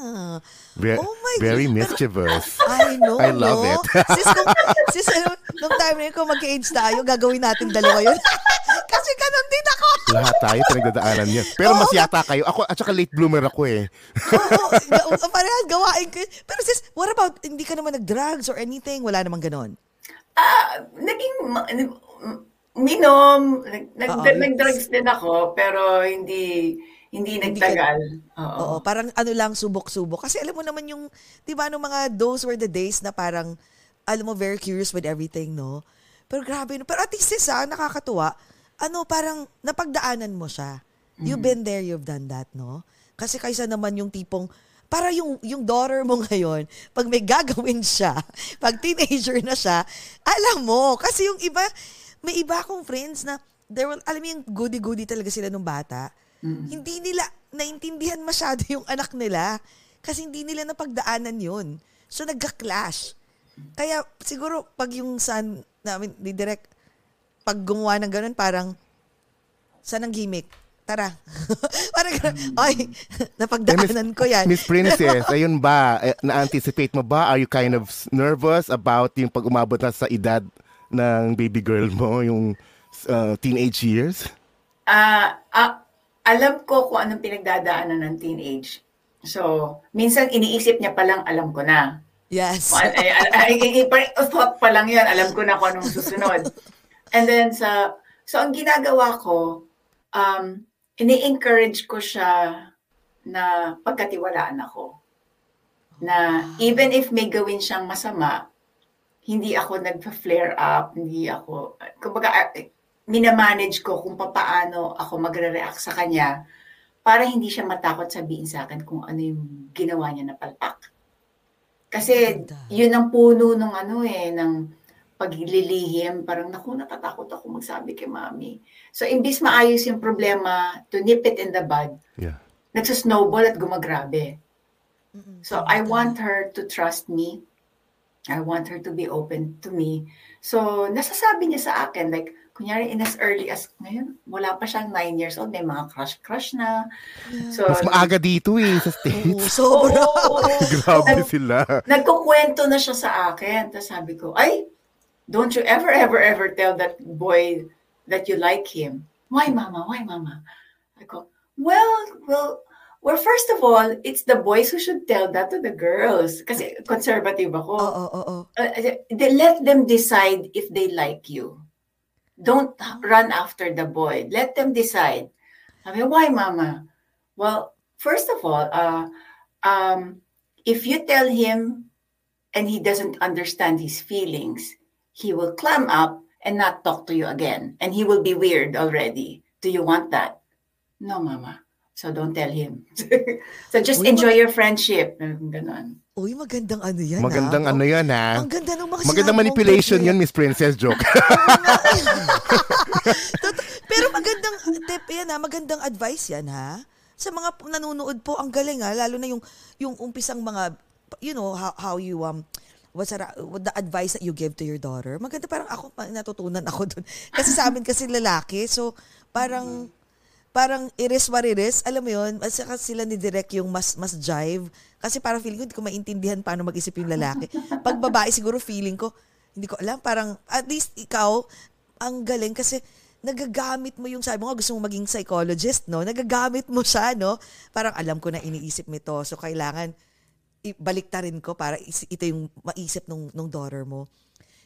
[SPEAKER 2] Ah,
[SPEAKER 3] Ve-
[SPEAKER 2] Oh my
[SPEAKER 3] very
[SPEAKER 2] God.
[SPEAKER 3] mischievous.
[SPEAKER 2] I know,
[SPEAKER 3] I love
[SPEAKER 2] no?
[SPEAKER 3] it.
[SPEAKER 2] sis, kung, sis, ano, nung time na yun, kung mag-age tayo, gagawin natin dalawa yun. Kasi ganun din ako.
[SPEAKER 3] Lahat tayo pinagdadaanan yan. Pero mas yata kayo. Ako, at saka late bloomer ako eh.
[SPEAKER 2] Oo, ga- parehas gawain ko. Pero sis, what about, hindi ka naman nag-drugs or anything? Wala namang ganon.
[SPEAKER 4] Ah, naging ma- minom, nag, nag,
[SPEAKER 2] Oo.
[SPEAKER 4] nag-drugs din ako, pero hindi hindi
[SPEAKER 2] Hindi ka-
[SPEAKER 4] nagtagal. Oo.
[SPEAKER 2] Oo, parang ano lang, subok-subok. Kasi alam mo naman yung, di ba, nung mga those were the days na parang, alam mo, very curious with everything, no? Pero grabe, no? Pero at least sis, ah, nakakatuwa. Ano, parang napagdaanan mo siya. You've been there, you've done that, no? Kasi kaysa naman yung tipong, para yung, yung daughter mo ngayon, pag may gagawin siya, pag teenager na siya, alam mo, kasi yung iba, may iba akong friends na, there will, alam mo yung goody-goody talaga sila nung bata, hindi nila naintindihan masyado yung anak nila kasi hindi nila napagdaanan yun. So, nagka-clash. Kaya, siguro, pag yung son namin, ni Direk, pag gumawa ng ganun, parang, saan ang gimmick? Tara. parang, ganun, ay, napagdaanan ko yan.
[SPEAKER 3] Miss Princess, ayun ba? Eh, Na-anticipate mo ba? Are you kind of nervous about yung pag umabot na sa edad ng baby girl mo, yung uh, teenage years?
[SPEAKER 4] Ah, ah, alam ko kung anong pinagdadaanan ng teenage. So, minsan iniisip niya pa lang, alam ko na.
[SPEAKER 2] Yes.
[SPEAKER 4] Ay, ay, ay, ay, thought pa lang yan, alam ko na kung anong susunod. And then sa, so ang ginagawa ko, um, ini-encourage ko siya na pagkatiwalaan ako. Na even if may gawin siyang masama, hindi ako nagpa-flare up, hindi ako, kumbaga, minamanage ko kung papaano ako magre-react sa kanya para hindi siya matakot sabihin sa akin kung ano yung ginawa niya na palpak. Kasi yun ang puno ng ano eh, ng paglilihim. Parang, naku, natatakot ako magsabi kay mami. So, imbis maayos yung problema, to nip it in the bud,
[SPEAKER 3] Yeah.
[SPEAKER 4] nagsasnowball at gumagrabe. So, I want her to trust me. I want her to be open to me. So, nasasabi niya sa akin, like, kunyari, in as early as, ngayon, wala pa siyang nine years old, may mga crush-crush na. So,
[SPEAKER 3] Mas maaga dito eh, sa
[SPEAKER 2] Oo,
[SPEAKER 3] States.
[SPEAKER 2] sobra.
[SPEAKER 4] Oo, oo.
[SPEAKER 3] Grabe sila.
[SPEAKER 4] Nagkukwento na siya sa akin. Tapos sabi ko, ay, don't you ever, ever, ever tell that boy that you like him. Why, mama? Why, mama? I go, well, well, Well, first of all, it's the boys who should tell that to the girls. Kasi conservative ako.
[SPEAKER 2] Oo, oo, oo.
[SPEAKER 4] Uh, they let them decide if they like you. Don't run after the boy. Let them decide. I mean, why, mama? Well, first of all, uh, um, if you tell him and he doesn't understand his feelings, he will clam up and not talk to you again. And he will be weird already. Do you want that? No, mama. So don't tell him. so just
[SPEAKER 2] Uy,
[SPEAKER 4] enjoy your friendship.
[SPEAKER 2] Uy, magandang ano yan,
[SPEAKER 3] Magandang
[SPEAKER 2] ah.
[SPEAKER 3] ano yan, ha?
[SPEAKER 2] Ang ganda ng mga
[SPEAKER 3] Magandang manipulation yun, Miss Princess. Joke.
[SPEAKER 2] Tot- Pero magandang tip yan ha, magandang advice yan ha. Sa mga nanonood po, ang galing ha, lalo na yung yung umpisang mga you know how, how you um what's that, what the advice that you give to your daughter. Maganda parang ako natutunan ako doon. Kasi sa amin kasi lalaki, so parang parang it is what. Alam mo yun, at saka sila ni Direk yung mas mas jive. Kasi parang feeling ko hindi ko maintindihan paano mag-isip yung lalaki. Pag babae, siguro feeling ko, hindi ko alam, parang at least ikaw, ang galing kasi nagagamit mo yung sabi mo nga gusto mo maging psychologist, no? Nagagamit mo siya, no? Parang alam ko na iniisip mo to. So kailangan ibalik ta rin ko para ito yung maisip nung, nung daughter mo.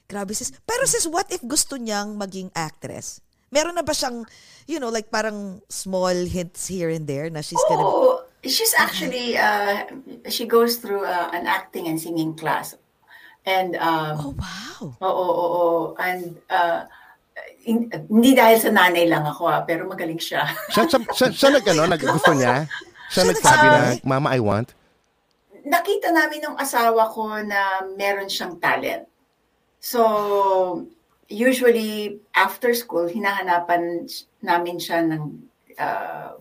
[SPEAKER 2] Grabe sis. Pero sis, what if gusto niyang maging actress? Meron na ba siyang, you know, like parang small hints here and there na she's gonna...
[SPEAKER 4] Oh, she's actually uh, she goes through uh, an acting and singing class, and um,
[SPEAKER 2] Oh, wow.
[SPEAKER 4] oo, oo, oo. and uh, in- hindi dahil sa nanay lang ako ah, pero magaling siya.
[SPEAKER 3] siya, siya, siya, siya nag, ano, nag, gusto niya? Siya
[SPEAKER 2] Siya
[SPEAKER 3] nagsabi na? Mama, I want.
[SPEAKER 4] Nakita namin ng asawa ko na meron siyang talent. So, usually after school, hinahanapan namin siya ng uh,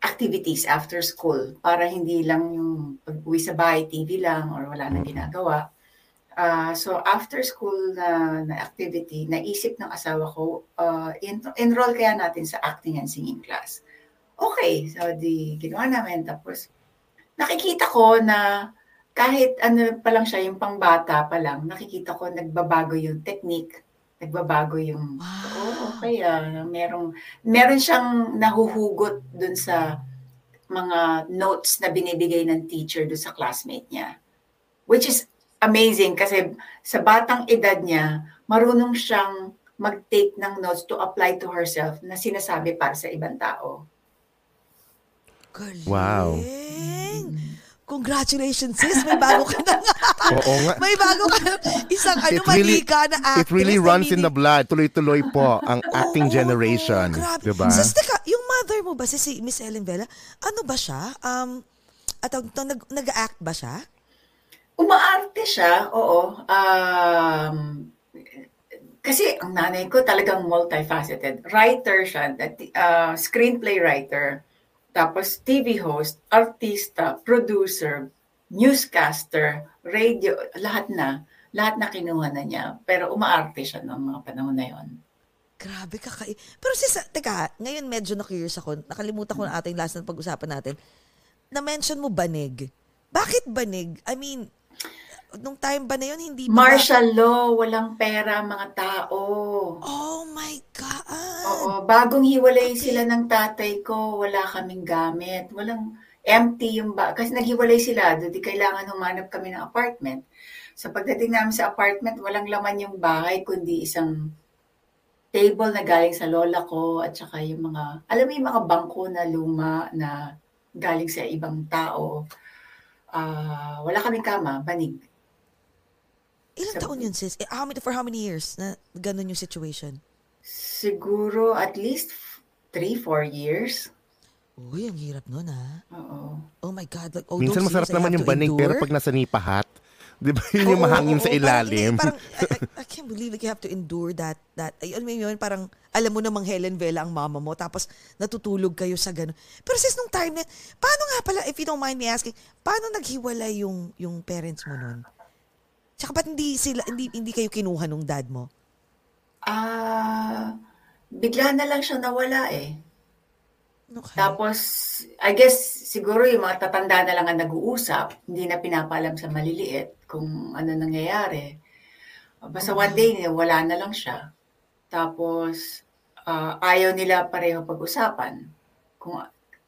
[SPEAKER 4] activities after school para hindi lang yung pag-uwi sa bahay, TV lang or wala nang ginagawa. Ah, so after school na, na activity, naisip ng asawa ko, uh, en- enroll kaya natin sa acting and singing class. Okay, so di ginawa namin. Tapos nakikita ko na kahit ano pa lang siya, yung pangbata pa lang, nakikita ko nagbabago yung technique, nagbabago yung,
[SPEAKER 2] Wow.
[SPEAKER 4] oh, okay, ah, merong, meron siyang nahuhugot dun sa mga notes na binibigay ng teacher dun sa classmate niya. Which is amazing kasi sa batang edad niya, marunong siyang mag-take ng notes to apply to herself na sinasabi para sa ibang tao.
[SPEAKER 2] Galing.
[SPEAKER 3] Wow.
[SPEAKER 2] Congratulations, sis. May bago ka na nga.
[SPEAKER 3] Oo nga.
[SPEAKER 2] May bago ka na. Isang ano,
[SPEAKER 3] It really-
[SPEAKER 2] manika na actress.
[SPEAKER 3] It really runs in the blood. Tuloy-tuloy po ang acting
[SPEAKER 2] Oo,
[SPEAKER 3] generation.
[SPEAKER 2] grabe.
[SPEAKER 3] Diba?
[SPEAKER 2] Sis, teka, yung mother mo ba, si, si Miss Ellen Vela, ano ba siya? Um, at to, nag, nag-act ba siya?
[SPEAKER 4] Umaarte siya, oo. Um, kasi ang nanay ko talagang multifaceted. Writer siya, that- uh, screenplay writer, tapos TV host, artista, producer, newscaster, radio, lahat na. Lahat na kinuha na niya. Pero umaarte siya noong mga panahon na yon.
[SPEAKER 2] Grabe kakai. Pero sis, teka, ngayon medyo na-curious ako. Nakalimutan ko na ating last na pag-usapan natin. Na-mention mo banig. Bakit banig? I mean, nung time ba na yun, hindi ba...
[SPEAKER 4] Martial law, walang pera mga tao.
[SPEAKER 2] Oh my God!
[SPEAKER 4] Oo, bagong hiwalay
[SPEAKER 2] Okay.
[SPEAKER 4] sila ng tatay ko, wala kaming gamit. Walang empty yung ba kasi naghiwalay sila, di kailangan humanap kami ng apartment. Sa pagdating namin sa apartment, walang laman yung bahay kundi isang table na galing sa lola ko at saka yung mga alam mo yung mga bangko na luma na galing sa ibang tao. Ah, wala kaming kama, banig.
[SPEAKER 2] Ilang
[SPEAKER 4] Sa-
[SPEAKER 2] taon yun, sis? Eh, how many, for how many years na ganun yung situation?
[SPEAKER 4] Siguro at least 3 4 years.
[SPEAKER 2] Uy, ang hirap nun, ha?
[SPEAKER 4] Oo.
[SPEAKER 2] Oh my God. Like, oh,
[SPEAKER 3] Minsan masarap naman yung banig, pero
[SPEAKER 2] endure.
[SPEAKER 3] pag nasa nipahat, di ba yun yung
[SPEAKER 2] Oo,
[SPEAKER 3] mahangin
[SPEAKER 2] oo,
[SPEAKER 3] sa
[SPEAKER 2] oo.
[SPEAKER 3] ilalim?
[SPEAKER 2] Parang, parang I, I, I can't believe like you have to endure that. that ay, alam mo yun, parang alam mo namang Helen Vela ang mama mo, tapos natutulog kayo sa gano'n. Pero sis, nung time na, paano nga pala, if you don't mind me asking, paano naghiwalay yung, yung parents mo nun? Tsaka ba't hindi, sila, hindi, hindi kayo kinuha nung dad mo?
[SPEAKER 4] Ah, bigla na lang siya nawala eh.
[SPEAKER 2] Okay.
[SPEAKER 4] Tapos, I guess, siguro yung mga tatanda na lang ang nag-uusap, hindi na pinapaalam sa maliliit kung ano nangyayari. Basta one day, wala na lang siya. Tapos, ah, ayaw nila pareho pag-usapan. Kung,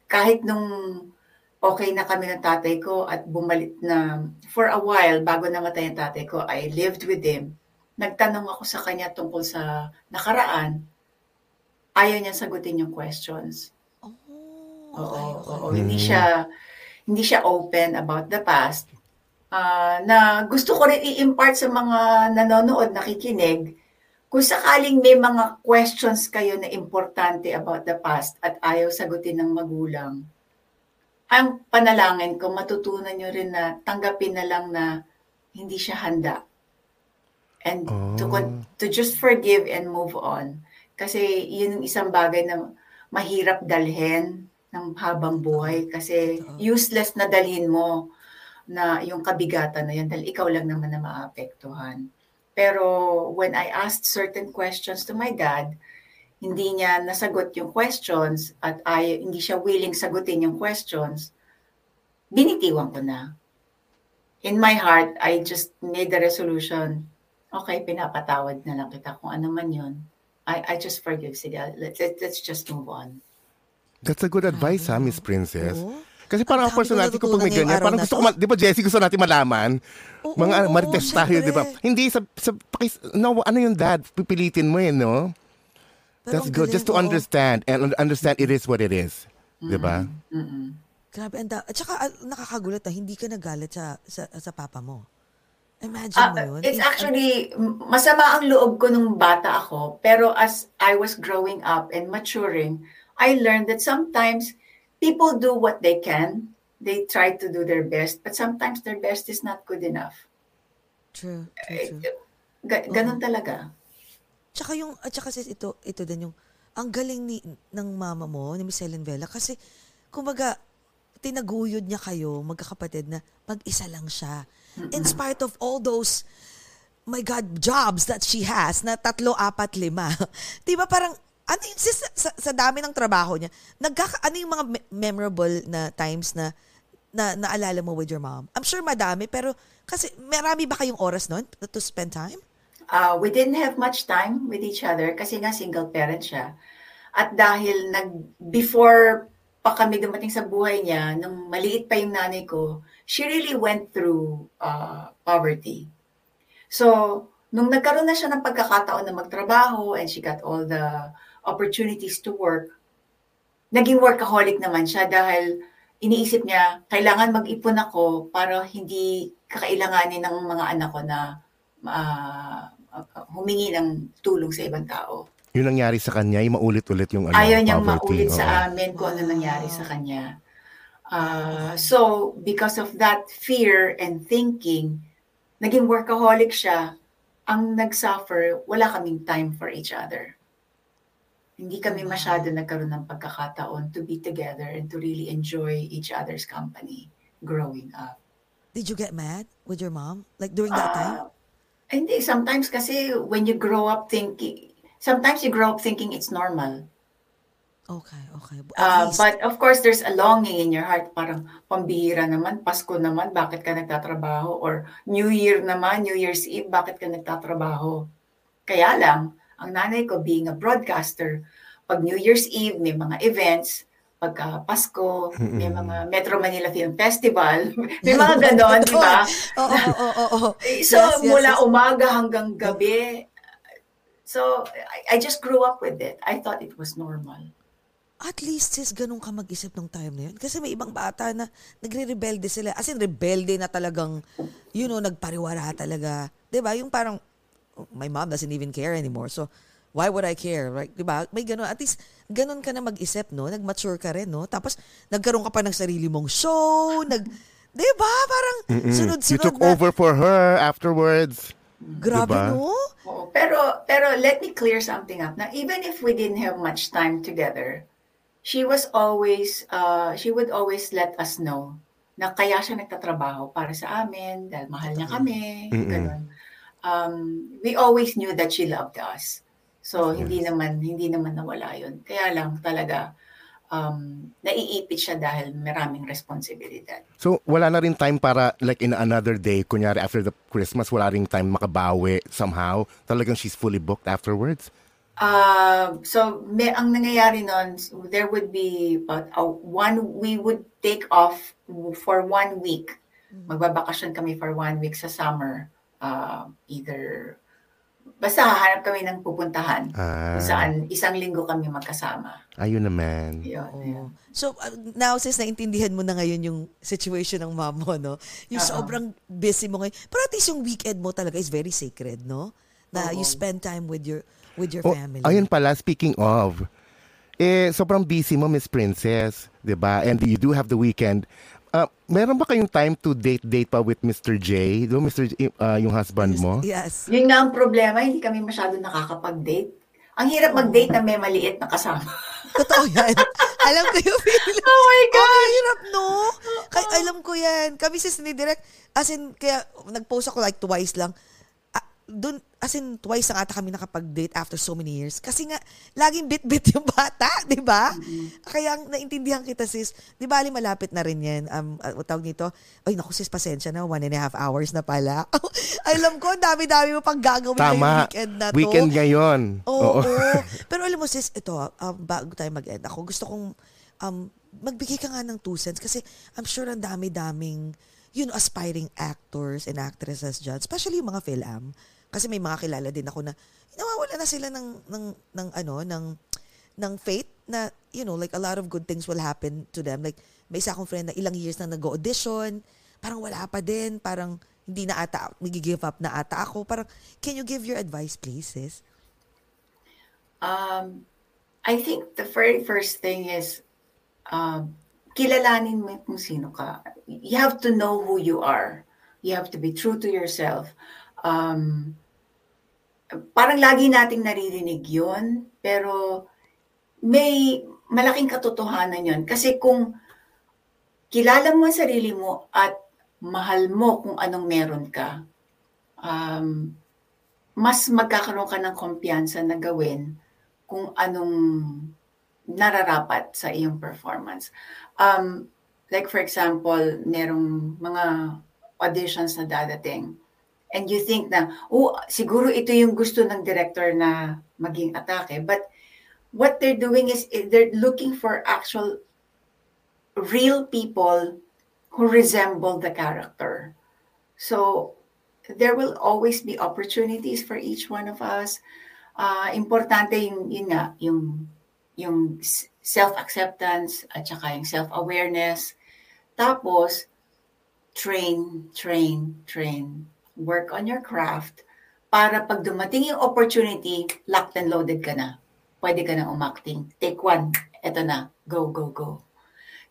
[SPEAKER 4] kahit nung okay na kami ng tatay ko at bumalik na for a while bago namatay ang tatay ko, I lived with him. Nagtanong ako sa kanya tungkol sa nakaraan. Ayaw niya sagutin yung questions.
[SPEAKER 2] Oh,
[SPEAKER 4] Oo,
[SPEAKER 2] okay, okay.
[SPEAKER 4] oo. Hindi siya hindi siya open about the past. Ah, na gusto ko rin i-impart sa mga nanonood, nakikinig, kung sakaling may mga questions kayo na importante about the past at ayaw sagutin ng magulang, ang panalangin ko, matutunan nyo rin na tanggapin na lang na hindi siya handa. And to, con- to just forgive and move on. Kasi yun yung isang bagay na mahirap dalhin ng habang buhay kasi useless na dalhin mo na yung kabigatan na yun dahil ikaw lang naman na maapektuhan. Pero when I asked certain questions to my dad, hindi niya nasagot yung questions at ay, hindi siya willing sagutin yung questions, binitiwan ko na. In my heart, I just made the resolution, okay, pinapatawad na lang kita kung ano man yun. I, I just forgive. Sige, let, let, let's just move on.
[SPEAKER 3] That's a good advice, ha, Miss Princess.
[SPEAKER 2] Oo.
[SPEAKER 3] Kasi parang
[SPEAKER 2] Ang
[SPEAKER 3] personality ko pag may ganyan, parang gusto
[SPEAKER 2] to.
[SPEAKER 3] ko, ma- di ba Jessie, gusto natin malaman?
[SPEAKER 2] Oo,
[SPEAKER 3] mga
[SPEAKER 2] oo,
[SPEAKER 3] marites tayo, di ba? Hindi, sa, sa, pakis, no, ano yung dad, pipilitin mo eh, no?
[SPEAKER 2] Pero
[SPEAKER 3] That's good, just to
[SPEAKER 2] oo.
[SPEAKER 3] understand, and un- understand it is what it is. Di ba?
[SPEAKER 2] Grabe, anda. At saka ah, nakakagulat na hindi ka nagalit sa, sa, sa papa mo. Imagine
[SPEAKER 4] Ah,
[SPEAKER 2] mo yun.
[SPEAKER 4] it's
[SPEAKER 2] It-
[SPEAKER 4] actually, m- masama ang loob ko nung bata ako, pero as I was growing up and maturing, I learned that sometimes people do what they can. They try to do their best, but sometimes their best is not good enough.
[SPEAKER 2] True, true,
[SPEAKER 4] Eh,
[SPEAKER 2] true.
[SPEAKER 4] Ga- ganun talaga.
[SPEAKER 2] Tsaka yung, at tsaka sis, ito, ito din yung, ang galing ni, ng mama mo, ni Miss Helen Vela, kasi, kumbaga, tinaguyod niya kayo, magkakapatid, na mag-isa lang siya. In spite of all those, my God, jobs that she has, na tatlo, apat, lima. Di ba parang, ano yung, sis, sa, sa dami ng trabaho niya, nagkaka, ano yung mga me- memorable na times na, na naalala mo with your mom? I'm sure madami, pero, kasi, marami ba kayong oras noon to spend time?
[SPEAKER 4] Uh, we didn't have much time with each other kasi nga single parent siya. At dahil nag before pa kami dumating sa buhay niya, nung maliit pa yung nanay ko, she really went through uh, poverty. So, nung nagkaroon na siya ng pagkakataon na magtrabaho and she got all the opportunities to work, naging workaholic naman siya dahil iniisip niya, kailangan mag-ipon ako para hindi kakailanganin ng mga anak ko na ah, humingi ng tulong sa ibang tao.
[SPEAKER 3] Yun nangyari sa kanya, yung maulit-ulit yung ano,
[SPEAKER 4] Ayaw niyang
[SPEAKER 3] poverty.
[SPEAKER 4] maulit
[SPEAKER 3] Oo.
[SPEAKER 4] sa amin kung ano nangyari sa kanya. Ah, so, because of that fear and thinking, naging workaholic siya. Ang nag-suffer, wala kaming time for each other. Hindi kami masyado nagkaroon ng pagkakataon to be together and to really enjoy each other's company growing up.
[SPEAKER 2] Did you get mad with your mom? Like during that time?
[SPEAKER 4] Hindi, sometimes kasi when you grow up thinking, sometimes you grow up thinking it's normal.
[SPEAKER 2] Okay, okay.
[SPEAKER 4] Uh, but of course, there's a longing in your heart. Parang pambihira naman, Pasko naman, bakit ka nagtatrabaho? Or New Year naman, New Year's Eve, bakit ka nagtatrabaho? Kaya lang, ang nanay ko being a broadcaster, pag New Year's Eve, may mga events, pagka Pasko, may mga Metro Manila Film Festival, may mga ganon, di ba?
[SPEAKER 2] Oo, oo, oo, oo.
[SPEAKER 4] So,
[SPEAKER 2] Yes, yes,
[SPEAKER 4] mula
[SPEAKER 2] yes.
[SPEAKER 4] umaga hanggang gabi, so I, I just grew up with it. I thought it was normal.
[SPEAKER 2] At least sis, ganun ka mag-isip nung time na yun. Kasi may ibang bata na nagre-rebelde sila. As in, rebelde na talagang, you know, nagpariwara talaga. 'Di ba Yung parang, "Oh, my mom doesn't even care anymore. So, why would I care? Right? 'Di ba May ganun. At least, ganun ka na mag-isip, no? Nag-mature ka rin, no? Tapos, nagkaroon ka pa ng sarili mong show. Nag, 'di ba Parang,
[SPEAKER 3] Mm. You
[SPEAKER 2] sunod-sunod
[SPEAKER 3] took
[SPEAKER 2] na.
[SPEAKER 3] over for her afterwards.
[SPEAKER 2] Grabe,
[SPEAKER 3] Diba?
[SPEAKER 2] no?
[SPEAKER 4] Oo, pero pero let me clear something up. Now, even if we didn't have much time together, she was always uh, she would always let us know na kaya siya nagtatrabaho para sa amin dahil mahal niya kami, ganun. Um, we always knew that she loved us. So hindi naman hindi naman nawala 'yun. Kaya lang talaga um, naiipit siya dahil maraming responsibilidad.
[SPEAKER 3] So, wala na rin time para, like, in another day, kunyari after the Christmas, wala rin time makabawi somehow. Talagang she's fully booked afterwards.
[SPEAKER 4] Uh, so may ang nangyayari noon, there would be about uh, one we would take off for one week. Magbabakasyon kami for one week sa summer. Uh, either basta hahanap kami ng pupuntahan.
[SPEAKER 3] Ah.
[SPEAKER 4] Kung saan isang linggo kami magkasama.
[SPEAKER 3] Ayun naman.
[SPEAKER 4] Yun, yun.
[SPEAKER 2] So, uh, now since naintindihan mo na ngayon yung situation ng mom mo, no? Yung
[SPEAKER 4] Oo.
[SPEAKER 2] sobrang busy mo ngayon. Pero at least yung weekend mo talaga is very sacred, no? Na you
[SPEAKER 4] Oo.
[SPEAKER 2] spend time with your with your
[SPEAKER 3] Oh,
[SPEAKER 2] family.
[SPEAKER 3] ayun pala, speaking of, eh, sobrang busy mo, Miss Princess, di ba? And you do have the weekend. Uh, meron ba kayong time to date-date pa with Mr. J? Do Mr. J, uh, yung husband mo?
[SPEAKER 2] Yes.
[SPEAKER 4] Yun nga ang problema, hindi kami masyado nakakapag-date. Ang hirap mag-date na may maliit na kasama.
[SPEAKER 2] Totoo yan. alam ko yung feeling.
[SPEAKER 4] Oh my God!
[SPEAKER 2] Oh, hirap, no? Kay, alam ko yan. Kami sis ni Direct, as in, kaya nag-post ako like twice lang. Ah, dun, as in, twice na ata kami nakapag-date after so many years. Kasi nga, laging bit-bit yung bata, di ba? Kaya ang naintindihan kita, sis. Di ba, malapit na rin yan. Um, uh, tawag nito, ay, naku, sis, pasensya na. One and a half hours na pala. alam ko, ang dami-dami mo pang gagawin ngayong
[SPEAKER 3] Tama.
[SPEAKER 2] weekend na to.
[SPEAKER 3] Weekend ngayon.
[SPEAKER 2] Oo. Pero alam mo sis, ito, um, bago tayo mag-end, ako gusto kong um, magbigay ka nga ng two cents kasi I'm sure ang dami-daming you know, aspiring actors and actresses dyan, especially yung mga film. Kasi may mga kilala din ako na nawawala na sila ng, ng, ng ano, ng, ng faith na, you know, like a lot of good things will happen to them. Like, may isa akong friend na ilang years na nag-audition, parang wala pa din, parang hindi na ata, nag-give up na ata ako. Parang, can you give your advice, please, sis?
[SPEAKER 4] Um, I think the very first thing is um, kilalanin mo kung sino ka. You have to know who you are. You have to be true to yourself. Um, parang lagi nating naririnig yun, pero may malaking katotohanan yun. Kasi kung kilala mo ang sarili mo at mahal mo kung anong meron ka, um, mas magkakaroon ka ng kumpiyansa na gawin kung anong nararapat sa iyong performance. Um, like for example, merong mga auditions na dadating and you think na, oh, siguro ito yung gusto ng director na maging atake. But what they're doing is eh, they're looking for actual real people who resemble the character. So there will always be opportunities for each one of us. Uh, importante yung, yun nga, yung, yung self-acceptance at saka yung self-awareness. Tapos, train, train, train. Work on your craft para pag dumating yung opportunity, locked and loaded ka na. Pwede ka na umacting. Take one. Eto na. Go, go, go.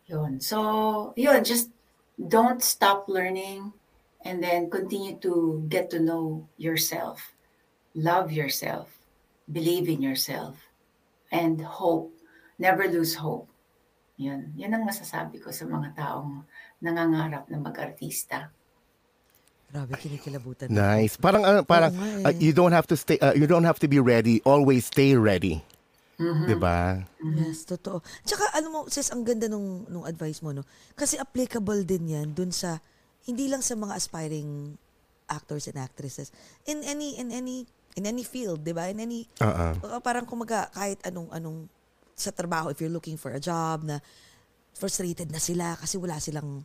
[SPEAKER 4] Yun. So, yun. Just don't stop learning and then continue to get to know yourself. Love yourself. Believe in yourself. And hope. Never lose hope. Yun. Yun ang masasabi ko sa mga taong nangangarap na mag-artista.
[SPEAKER 2] Grabe, kinikilabutan.
[SPEAKER 3] Nice. Parang uh, parang
[SPEAKER 2] nga
[SPEAKER 3] uh, you don't have to stay uh, you don't have to be ready. Always stay ready. 'Di ba?
[SPEAKER 2] Yes, totoo. Tsaka, alam mo, sis, ang ganda nung, nung advice mo, no? Kasi applicable din yan dun sa, hindi lang sa mga aspiring actors and actresses. In any, in any, in any field, di ba? In any,
[SPEAKER 3] Oo.
[SPEAKER 2] uh, parang kumaga, kahit anong, anong, sa trabaho, if you're looking for a job na frustrated na sila kasi wala silang,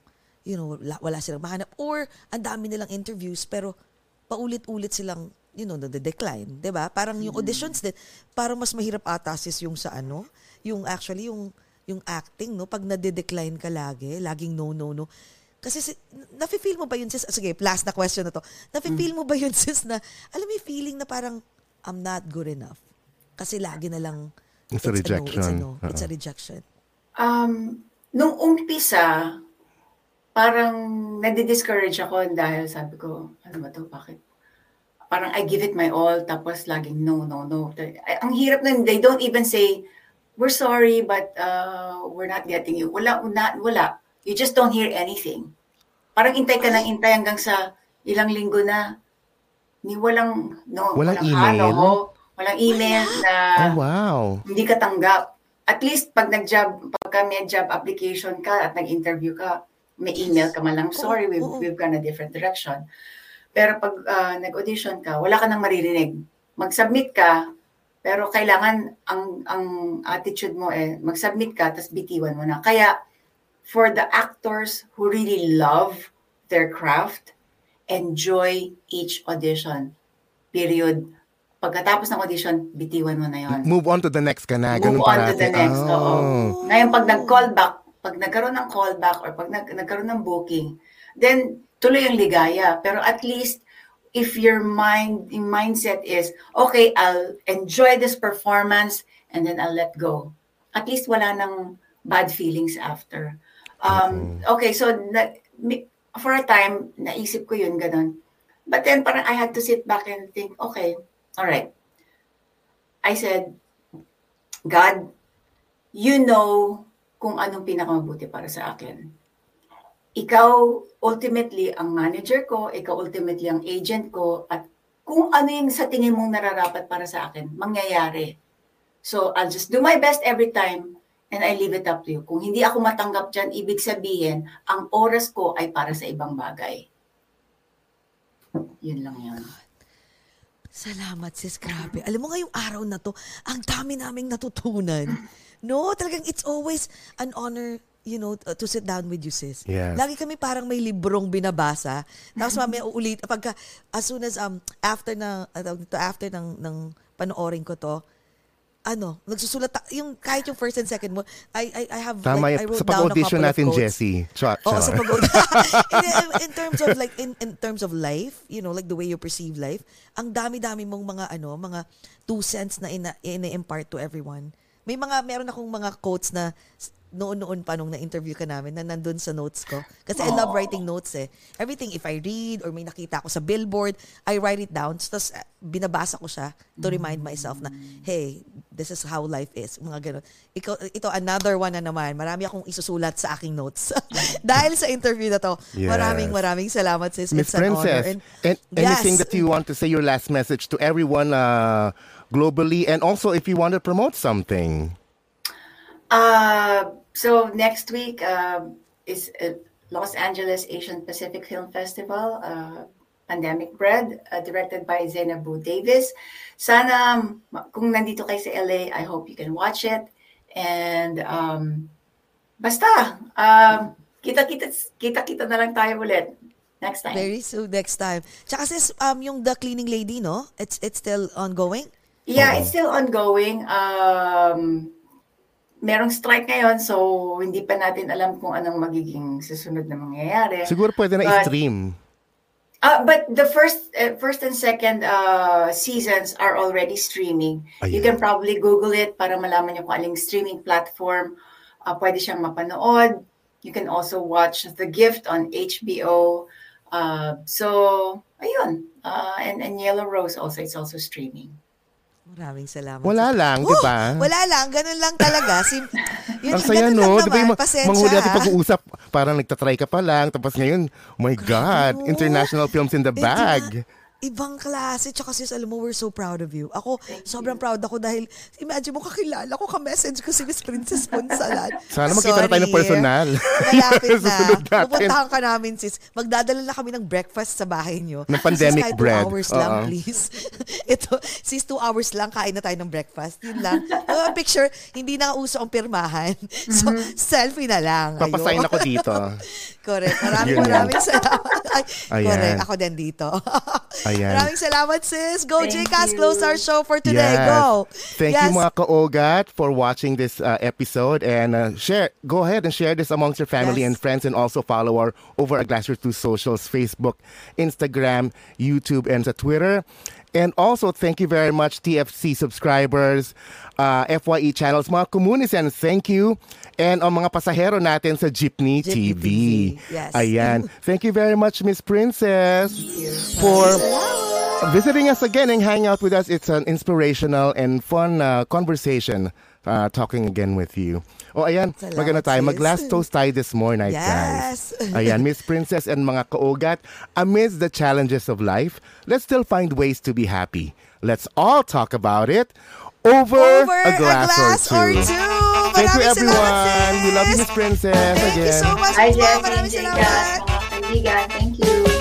[SPEAKER 2] you know, wala, wala silang mahanap. Or, ang dami nilang interviews, pero paulit-ulit silang, you know, the-decline, di ba? Parang yung auditions din, parang mas mahirap ata sis yung sa ano, yung actually, yung, yung acting, no? Pag nade-decline ka lagi, laging no, no, no. Kasi si, nafe-feel mo ba yun sis? ah, Sige, last na question na to. Nafe-feel mo ba yun sis na, alam mo yung feeling na parang, I'm not good enough. Kasi lagi na lang,
[SPEAKER 3] It's a
[SPEAKER 2] no, it's a
[SPEAKER 3] rejection.
[SPEAKER 2] no, it's a rejection.
[SPEAKER 4] Um, nung umpisa, parang nadi-discourage ako dahil sabi ko, ano ba to, bakit? Parang I give it my all, tapos laging no, no, no. Ang hirap nun, they don't even say, we're sorry, but uh, we're not getting you. Wala, wala, wala. You just don't hear anything. Parang intay ka ng intay hanggang sa ilang linggo na, ni walang, no,
[SPEAKER 3] Walang
[SPEAKER 4] ha,
[SPEAKER 3] email?
[SPEAKER 4] no, walang email na,
[SPEAKER 3] Oh wow.
[SPEAKER 4] hindi ka tanggap. At least pag nag-job, pagka may job application ka at nag-interview ka, may email ka man lang, sorry, we've, we've gone a different direction. Pero pag ah, nag-audition ka, wala ka nang maririnig. Mag-submit ka, Pero kailangan ang ang attitude mo eh mag-submit ka tapos bitiwan mo na. Kaya for the actors who really love their craft, enjoy each audition. Period. Pagkatapos ng audition, bitiwan mo na yon.
[SPEAKER 3] Move on to the next ka na. Ganun
[SPEAKER 4] Move on to
[SPEAKER 3] parati.
[SPEAKER 4] the next.
[SPEAKER 3] Oh.
[SPEAKER 4] Oo. Ngayon, pag nag-call back, pag nagkaroon ng call back or pag nag nagkaroon ng booking, then tuloy yung ligaya. Pero at least, if your mind, yung mindset is, okay, I'll enjoy this performance and then I'll let go. At least wala nang bad feelings after. Um, okay, so na, for a time, naisip ko yun, ganun. But then parang I had to sit back and think, okay, all right. I said, God, you know kung anong pinakamabuti para sa akin. Ikaw ultimately ang manager ko, ikaw ultimately ang agent ko, at kung ano yung sa tingin mong nararapat para sa akin, mangyayari. So I'll just do my best every time and I leave it up to you. Kung hindi ako matanggap dyan, ibig sabihin, ang oras ko ay para sa ibang bagay. Yun lang yun.
[SPEAKER 2] Salamat, sis. Grabe. Alam mo ngayong araw na to, ang dami naming natutunan. No, talagang it's always an honor you know, uh, to sit down with you, sis.
[SPEAKER 3] Yes.
[SPEAKER 2] Lagi kami parang may librong binabasa. Tapos mamaya uulit, pagka, as soon as, um, after na, uh, after ng, ng panoorin ko to, ano, nagsusulat, ta- yung kahit yung first and second mo, I, I, I have,
[SPEAKER 3] Tama
[SPEAKER 2] like, I wrote
[SPEAKER 3] Sa
[SPEAKER 2] down a couple of
[SPEAKER 3] natin,
[SPEAKER 2] quotes.
[SPEAKER 3] Jessie. Char,
[SPEAKER 2] Oo, sa pag in, in terms of like in in terms of life, you know, like the way you perceive life, ang dami-dami mong mga ano, mga two cents na ina, ina-impart to everyone. May mga meron akong mga quotes na noon-noon pa nung na-interview ka namin na nandun sa notes ko. Kasi I love writing notes eh. Everything, if I read or may nakita ako sa billboard, I write it down. Tapos uh, binabasa ko siya to remind myself na, hey, this is how life is. Mga ganun. Ikaw, ito, another one na naman. Marami akong isusulat sa aking notes. Dahil sa interview na to,
[SPEAKER 3] Yes.
[SPEAKER 2] maraming maraming salamat sis.
[SPEAKER 3] Miss
[SPEAKER 2] It's an honor.
[SPEAKER 3] Princess,
[SPEAKER 2] And,
[SPEAKER 3] and anything
[SPEAKER 2] Yes.
[SPEAKER 3] that you want to say, your last message to everyone uh, globally, and also if you want to promote something.
[SPEAKER 4] Uh, so next week uh, is Los Angeles Asian Pacific Film Festival, uh, Pandemic Bread, uh, directed by Zainabu Davis. Sana ma- kung nandito kayo sa LA, I hope you can watch it. And um, basta, um, kita-kita kita-kita na lang tayo ulit next time.
[SPEAKER 2] Very soon next time. Tsaka sis, um, yung The Cleaning Lady, no? It's it's still ongoing?
[SPEAKER 4] Yeah, it's still ongoing. Um, merong strike ngayon, so hindi pa natin alam kung anong magiging susunod na mangyayari.
[SPEAKER 3] Siguro pwede na
[SPEAKER 4] But-
[SPEAKER 3] i-stream.
[SPEAKER 4] Uh, but the first uh, first and second uh, seasons are already streaming. You
[SPEAKER 3] Ayan.
[SPEAKER 4] can probably Google it para malaman niyo kung aling streaming platform uh, pwede siyang mapanood. You can also watch The Gift on HBO. Uh, so, ayun. Uh, and, and Yellow Rose also, it's also streaming.
[SPEAKER 2] Maraming salamat.
[SPEAKER 3] Wala lang, di ba?
[SPEAKER 2] Wala lang, ganun lang talaga. Sim, yun,
[SPEAKER 3] Ang saya no,
[SPEAKER 2] lang
[SPEAKER 3] di ba yung mga
[SPEAKER 2] Pasensya,
[SPEAKER 3] manghuli natin
[SPEAKER 2] ha?
[SPEAKER 3] pag-uusap, parang nagtatry ka pa lang, tapos ngayon, oh my God, international films in the bag.
[SPEAKER 2] Ibang klase. Tsaka sis, alam mo, we're so proud of you. Ako, sobrang proud ako dahil, imagine mo, kakilala ko, ka-message ko si Miss Princess Ponsalan.
[SPEAKER 3] Sana magkita na tayo ng
[SPEAKER 2] Sorry.
[SPEAKER 3] personal.
[SPEAKER 2] Malapit na. Pupuntahan ka namin, sis. Magdadala na kami ng breakfast sa bahay nyo.
[SPEAKER 3] Ng pandemic
[SPEAKER 2] sis,
[SPEAKER 3] bread.
[SPEAKER 2] two hours lang,
[SPEAKER 3] Oo.
[SPEAKER 2] please. Ito, sis, two hours lang, kain na tayo ng breakfast. Yun lang. Uh, picture, hindi na uso ang pirmahan. So, selfie na lang. Ayun.
[SPEAKER 3] Papasign ako dito.
[SPEAKER 2] Correct. Maraming maraming salamat. Correct. Ako din dito.
[SPEAKER 3] Ayan.
[SPEAKER 2] Maraming salamat, sis. Go,
[SPEAKER 4] Thank
[SPEAKER 2] Jcast. Close our show for today.
[SPEAKER 3] Yes.
[SPEAKER 2] Go.
[SPEAKER 3] Thank
[SPEAKER 2] yes.
[SPEAKER 3] you mga ka-OGAT for watching this uh, episode and uh, share. Go ahead and share this amongst your family
[SPEAKER 2] Yes.
[SPEAKER 3] and friends and also follow our Over a Glass or Two socials, Facebook, Instagram, YouTube, and sa Twitter. And also, thank you very much, TFC subscribers, uh, FYE channels, mga and thank you. And ang mga pasahero natin sa Jeepney,
[SPEAKER 2] Jeepney
[SPEAKER 3] TV.
[SPEAKER 2] TV. Yes.
[SPEAKER 3] Ayan. Thank you very much, Miss Princess, for visiting us again and hanging out with us. It's an inspirational and fun uh, conversation uh, talking again with you. O ayan,
[SPEAKER 2] Salamat,
[SPEAKER 3] maganda tayo. Mag-last toast tayo this more night,
[SPEAKER 2] Yes.
[SPEAKER 3] guys. Ayan, Miss Princess and mga kaugat, amidst the challenges of life, let's still find ways to be happy. Let's all talk about it over,
[SPEAKER 2] Over
[SPEAKER 3] a glass,
[SPEAKER 2] or
[SPEAKER 3] or two.
[SPEAKER 2] two.
[SPEAKER 3] Thank you, everyone.
[SPEAKER 2] salamat,
[SPEAKER 3] We love you. Miss Princess.
[SPEAKER 2] Thank you
[SPEAKER 3] again.
[SPEAKER 2] so much.
[SPEAKER 4] Hi. Jessie,
[SPEAKER 2] Maraming salamat.
[SPEAKER 4] Thank you.